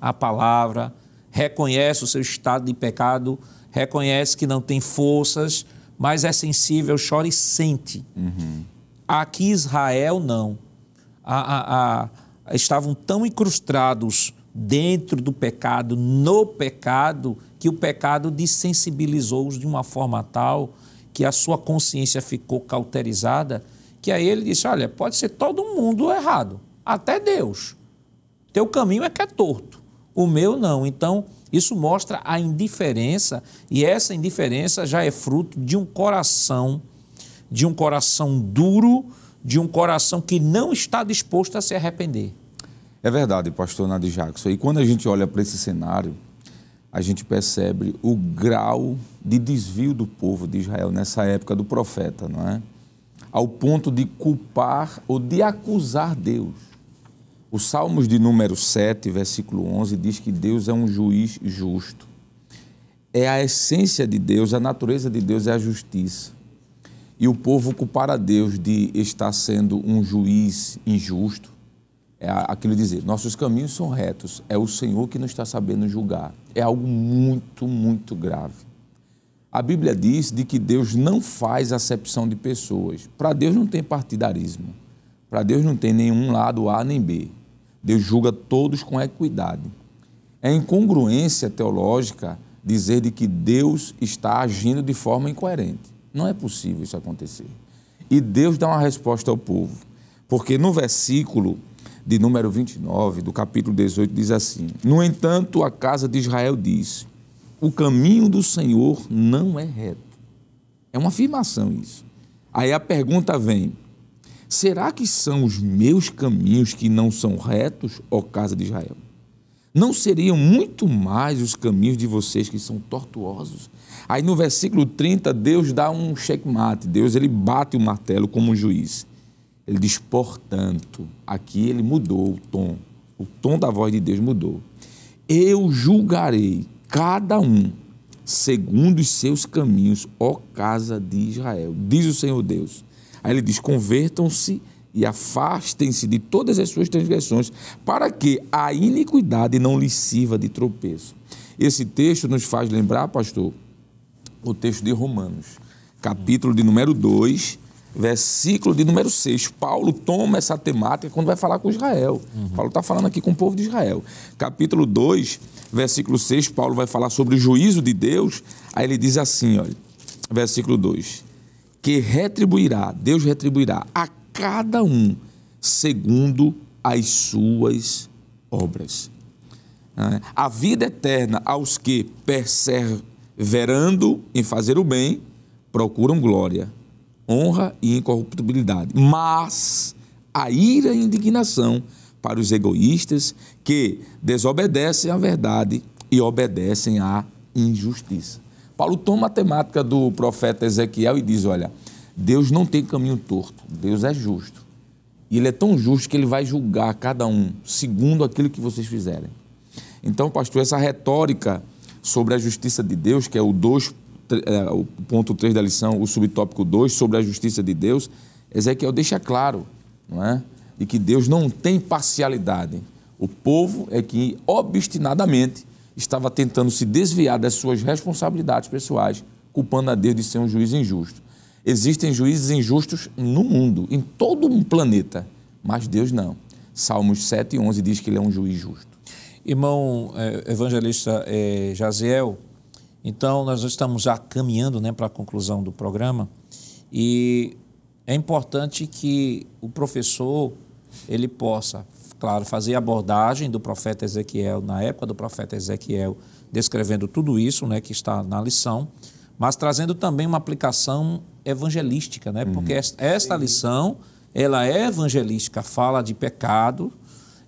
à palavra, reconhece o seu estado de pecado, reconhece que não tem forças, mas é sensível, chora e sente. Uhum. Aqui Israel não. A, a, a, estavam tão incrustados dentro do pecado, no pecado, que o pecado desensibilizou-os de uma forma tal que a sua consciência ficou cauterizada, que aí ele disse: Olha, pode ser todo mundo errado, até Deus. Teu caminho é que é torto o meu não. Então, isso mostra a indiferença, e essa indiferença já é fruto de um coração, de um coração duro, de um coração que não está disposto a se arrepender. É verdade, pastor Nadir Jackson. E quando a gente olha para esse cenário, a gente percebe o grau de desvio do povo de Israel nessa época do profeta, não é? Ao ponto de culpar ou de acusar Deus. O Salmos de número 7, versículo 11, diz que Deus é um juiz justo. É a essência de Deus, a natureza de Deus é a justiça. E o povo culpar a Deus de estar sendo um juiz injusto, é aquilo dizer, nossos caminhos são retos, é o Senhor que não está sabendo julgar. É algo muito, muito grave. A Bíblia diz de que Deus não faz acepção de pessoas. Para Deus não tem partidarismo. Para Deus não tem nenhum lado A nem B. Deus julga todos com equidade. É incongruência teológica dizer de que Deus está agindo de forma incoerente. Não é possível isso acontecer. E Deus dá uma resposta ao povo. Porque no versículo de número 29 do capítulo 18 diz assim: No entanto, a casa de Israel diz: O caminho do Senhor não é reto. É uma afirmação isso. Aí a pergunta vem: Será que são os meus caminhos que não são retos, ó casa de Israel? Não seriam muito mais os caminhos de vocês que são tortuosos? Aí no versículo 30, Deus dá um checkmate, Deus ele bate o martelo como um juiz. Ele diz, portanto, aqui ele mudou o tom, o tom da voz de Deus mudou. Eu julgarei cada um segundo os seus caminhos, ó casa de Israel, diz o Senhor Deus. Aí ele diz: convertam-se e afastem-se de todas as suas transgressões, para que a iniquidade não lhes sirva de tropeço. Esse texto nos faz lembrar, pastor, o texto de Romanos, capítulo de número 2, versículo de número 6. Paulo toma essa temática quando vai falar com Israel. Uhum. Paulo está falando aqui com o povo de Israel. Capítulo 2, versículo 6, Paulo vai falar sobre o juízo de Deus. Aí ele diz assim, olha, versículo 2: Que retribuirá, Deus retribuirá a cada um segundo as suas obras. Né? A vida eterna aos que, perseverando em fazer o bem, procuram glória honra e incorruptibilidade. Mas a ira e indignação para os egoístas que desobedecem à verdade e obedecem à injustiça. Paulo toma a temática do profeta Ezequiel e diz: Olha, Deus não tem caminho torto, Deus é justo. E Ele é tão justo que Ele vai julgar cada um segundo aquilo que vocês fizerem. Então, pastor, essa retórica sobre a justiça de Deus, que é o 2 é, o ponto 3 da lição, o subtópico 2, sobre a justiça de Deus, Ezequiel deixa claro, não é? De que Deus não tem parcialidade. O povo é que obstinadamente estava tentando se desviar das suas responsabilidades pessoais, culpando a Deus de ser um juiz injusto. Existem juízes injustos no mundo, em todo um planeta, mas Deus não. Salmos 7 e 11 diz que ele é um juiz justo. Irmão é, evangelista é, Jaziel, então, nós estamos já caminhando né, para a conclusão do programa e é importante que o professor ele possa, claro, fazer a abordagem do profeta Ezequiel, na época do profeta Ezequiel, descrevendo tudo isso né, que está na lição, mas trazendo também uma aplicação evangelística, né? porque uhum. esta lição ela é evangelística, fala de pecado,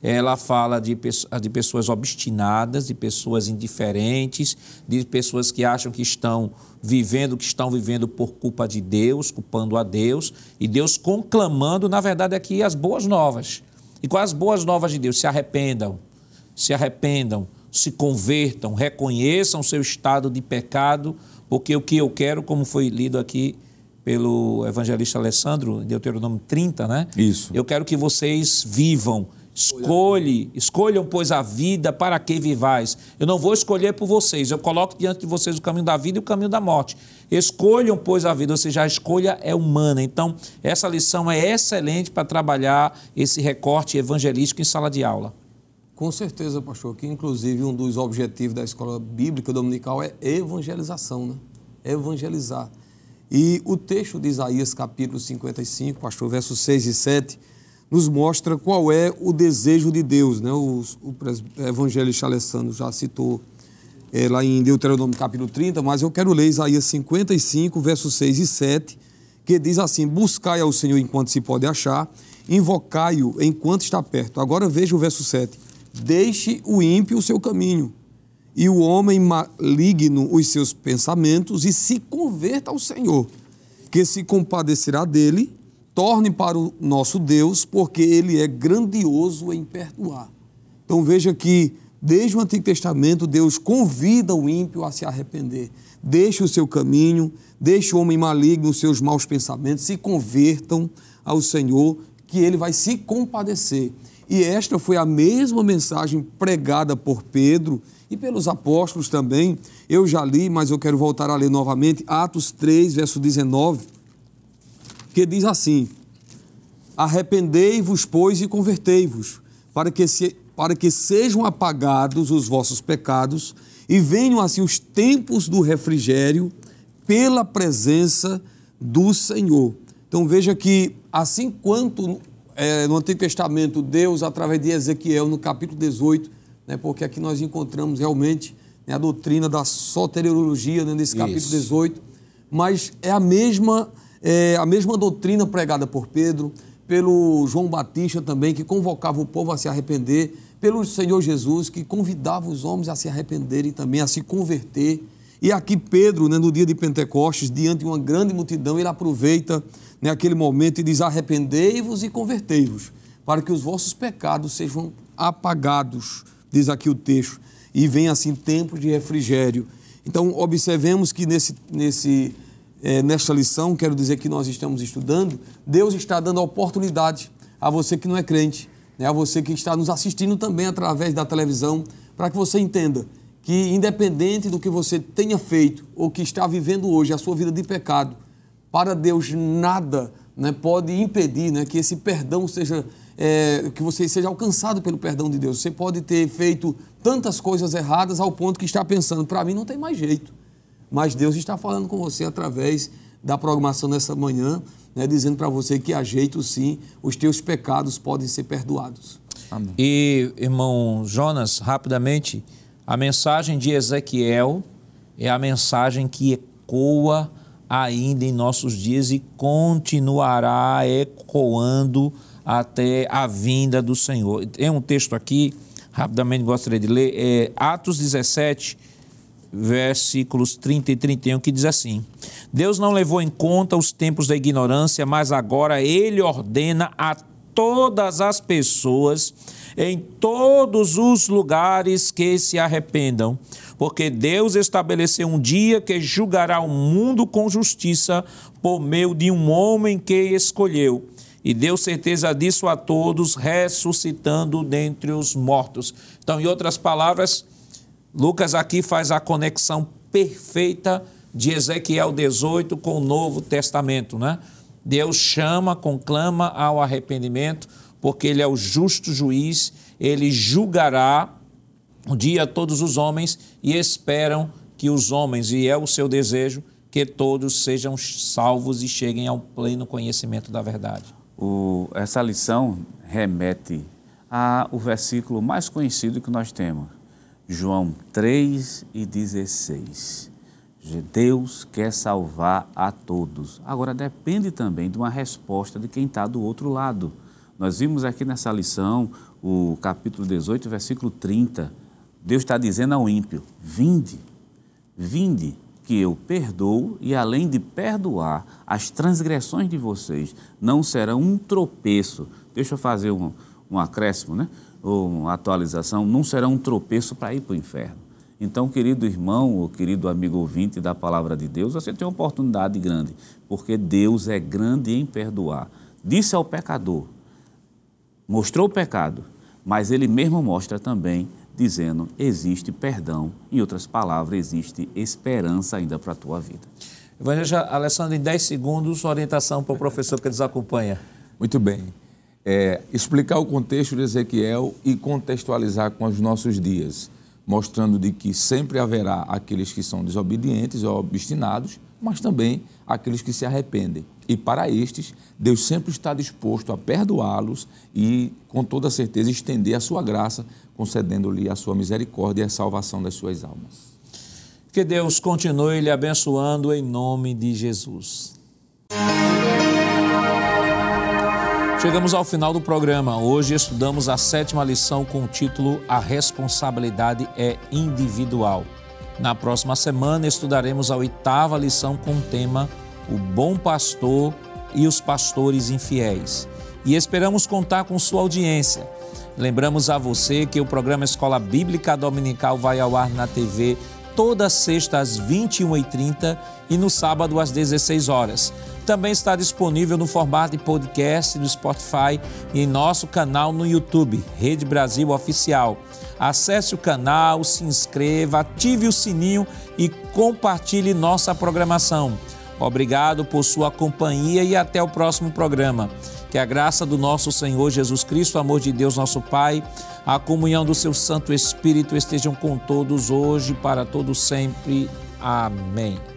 ela fala de, de pessoas obstinadas, de pessoas indiferentes, de pessoas que acham que estão vivendo, que estão vivendo por culpa de Deus, culpando a Deus, e Deus conclamando, na verdade, aqui as boas novas. E com as boas novas de Deus? Se arrependam, se arrependam, se convertam, reconheçam seu estado de pecado, porque o que eu quero, como foi lido aqui pelo evangelista Alessandro, Deuteronômio 30, né? Isso. Eu quero que vocês vivam Escolhe, escolham, pois, a vida para que vivais. Eu não vou escolher por vocês, eu coloco diante de vocês o caminho da vida e o caminho da morte. Escolham, pois, a vida, ou seja, a escolha é humana. Então, essa lição é excelente para trabalhar esse recorte evangelístico em sala de aula. Com certeza, pastor, que inclusive um dos objetivos da escola bíblica dominical é evangelização, né? Evangelizar. E o texto de Isaías, capítulo 55, pastor, versos 6 e 7 nos mostra qual é o desejo de Deus. Né? O, o evangelista Alessandro já citou é, lá em Deuteronômio capítulo 30, mas eu quero ler Isaías 55, versos 6 e 7, que diz assim: Buscai ao Senhor enquanto se pode achar, invocai-o enquanto está perto. Agora veja o verso 7. Deixe o ímpio o seu caminho, e o homem maligno os seus pensamentos, e se converta ao Senhor, que se compadecerá dele torne para o nosso Deus, porque ele é grandioso em perdoar. Então veja que desde o Antigo Testamento Deus convida o ímpio a se arrepender. Deixe o seu caminho, deixe o homem maligno os seus maus pensamentos, se convertam ao Senhor, que ele vai se compadecer. E esta foi a mesma mensagem pregada por Pedro e pelos apóstolos também. Eu já li, mas eu quero voltar a ler novamente, Atos 3, verso 19 que diz assim: Arrependei-vos, pois, e convertei-vos, para que, se, para que sejam apagados os vossos pecados e venham assim os tempos do refrigério pela presença do Senhor. Então veja que, assim quanto é, no Antigo Testamento, Deus, através de Ezequiel, no capítulo 18, né, porque aqui nós encontramos realmente né, a doutrina da soteriologia né, nesse capítulo Isso. 18, mas é a mesma é, a mesma doutrina pregada por Pedro, pelo João Batista também, que convocava o povo a se arrepender, pelo Senhor Jesus, que convidava os homens a se arrependerem também, a se converter. E aqui Pedro, né, no dia de Pentecostes, diante de uma grande multidão, ele aproveita né, aquele momento e diz: Arrependei-vos e convertei-vos, para que os vossos pecados sejam apagados, diz aqui o texto, e vem assim tempos de refrigério. Então, observemos que nesse, nesse é, nesta lição, quero dizer que nós estamos estudando, Deus está dando oportunidade a você que não é crente, né, a você que está nos assistindo também através da televisão, para que você entenda que, independente do que você tenha feito ou que está vivendo hoje, a sua vida de pecado, para Deus nada né, pode impedir né, que esse perdão seja, é, que você seja alcançado pelo perdão de Deus. Você pode ter feito tantas coisas erradas ao ponto que está pensando, para mim não tem mais jeito. Mas Deus está falando com você através da programação nessa manhã, né, dizendo para você que há jeito sim, os teus pecados podem ser perdoados. Amém. E, irmão Jonas, rapidamente, a mensagem de Ezequiel é a mensagem que ecoa ainda em nossos dias e continuará ecoando até a vinda do Senhor. Tem um texto aqui, rapidamente gostaria de ler, é Atos 17, versículos 30 e 31, que diz assim: Deus não levou em conta os tempos da ignorância, mas agora ele ordena a todas as pessoas em todos os lugares que se arrependam, porque Deus estabeleceu um dia que julgará o mundo com justiça por meio de um homem que escolheu. E deu certeza disso a todos, ressuscitando dentre os mortos. Então, em outras palavras, Lucas aqui faz a conexão perfeita de Ezequiel 18 com o Novo Testamento, né? Deus chama, conclama ao arrependimento, porque Ele é o justo juiz, Ele julgará um dia todos os homens e esperam que os homens, e é o seu desejo, que todos sejam salvos e cheguem ao pleno conhecimento da verdade. O, essa lição remete ao versículo mais conhecido que nós temos, João 3 e 16. Deus quer salvar a todos. Agora depende também de uma resposta de quem está do outro lado. Nós vimos aqui nessa lição, o capítulo 18, versículo 30. Deus está dizendo ao ímpio: Vinde, vinde, que eu perdoo, e além de perdoar, as transgressões de vocês não serão um tropeço. Deixa eu fazer um, um acréscimo, né? Ou uma atualização, não serão um tropeço para ir para o inferno. Então, querido irmão ou querido amigo ouvinte da palavra de Deus, você tem uma oportunidade grande, porque Deus é grande em perdoar. Disse ao pecador: mostrou o pecado, mas ele mesmo mostra também, dizendo: existe perdão. Em outras palavras, existe esperança ainda para a tua vida. Evangelista Alessandro, em 10 segundos, orientação para o professor que nos acompanha. Muito bem. É, explicar o contexto de Ezequiel e contextualizar com os nossos dias, mostrando de que sempre haverá aqueles que são desobedientes ou obstinados, mas também aqueles que se arrependem. E para estes, Deus sempre está disposto a perdoá-los e, com toda certeza, estender a sua graça, concedendo-lhe a sua misericórdia e a salvação das suas almas. Que Deus continue lhe abençoando em nome de Jesus. Chegamos ao final do programa. Hoje estudamos a sétima lição com o título A Responsabilidade é Individual. Na próxima semana estudaremos a oitava lição com o tema o bom pastor e os pastores infiéis. E esperamos contar com sua audiência. Lembramos a você que o programa Escola Bíblica Dominical vai ao ar na TV toda sexta às 21h30 e no sábado às 16 horas. Também está disponível no formato de podcast no Spotify e em nosso canal no YouTube, Rede Brasil Oficial. Acesse o canal, se inscreva, ative o sininho e compartilhe nossa programação. Obrigado por sua companhia e até o próximo programa. Que a graça do nosso Senhor Jesus Cristo, o amor de Deus, nosso Pai, a comunhão do seu Santo Espírito estejam com todos hoje, para todos sempre. Amém.